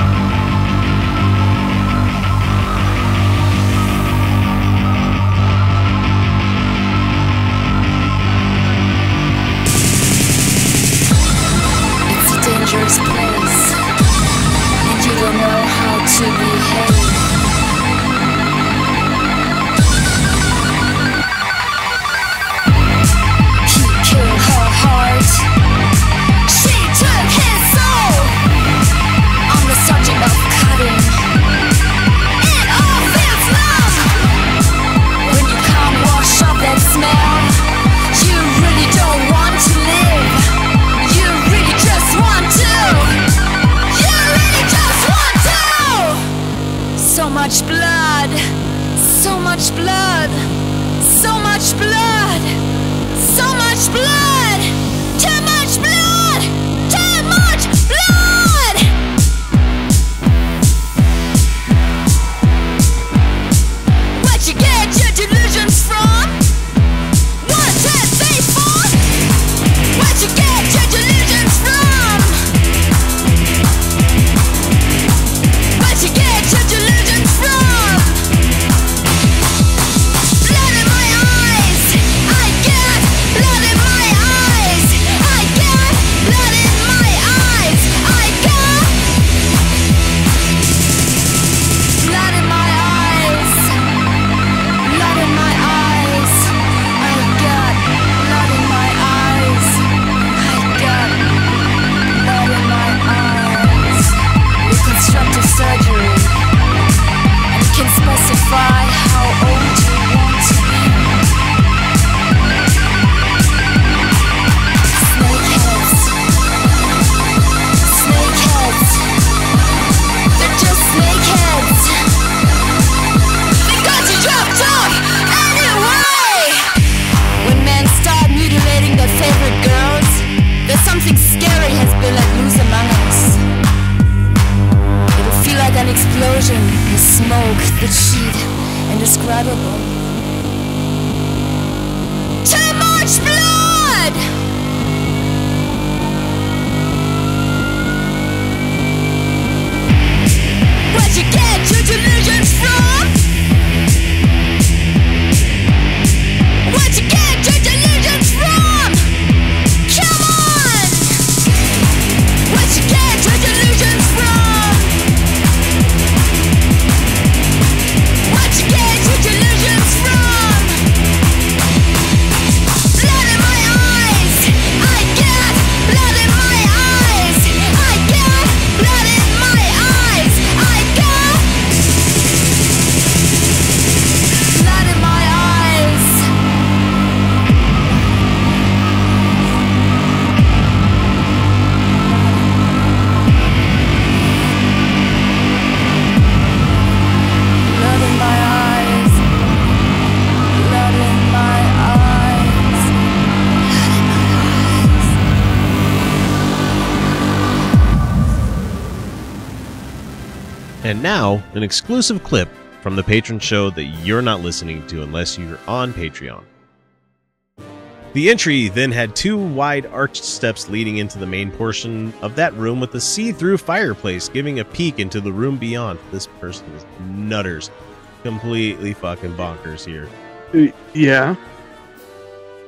Now, an exclusive clip from the patron show that you're not listening to unless you're on Patreon. The entry then had two wide arched steps leading into the main portion of that room with a see through fireplace giving a peek into the room beyond. This person is nutters. Completely fucking bonkers here. Uh, Yeah.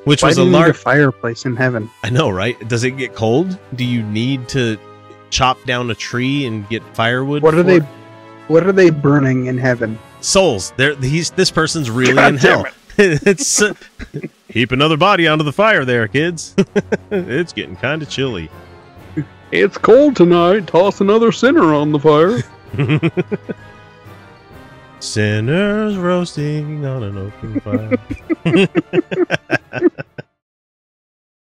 Which Why was a large. fireplace in heaven. I know, right? Does it get cold? Do you need to chop down a tree and get firewood? What are they? What are they burning in heaven? souls. There, he's this person's really God in hell. damn *laughs* it's uh, heap another body onto the fire, there, kids. *laughs* it's getting kind of chilly. It's cold tonight. Toss another sinner on the fire. *laughs* Sinners roasting on an open fire.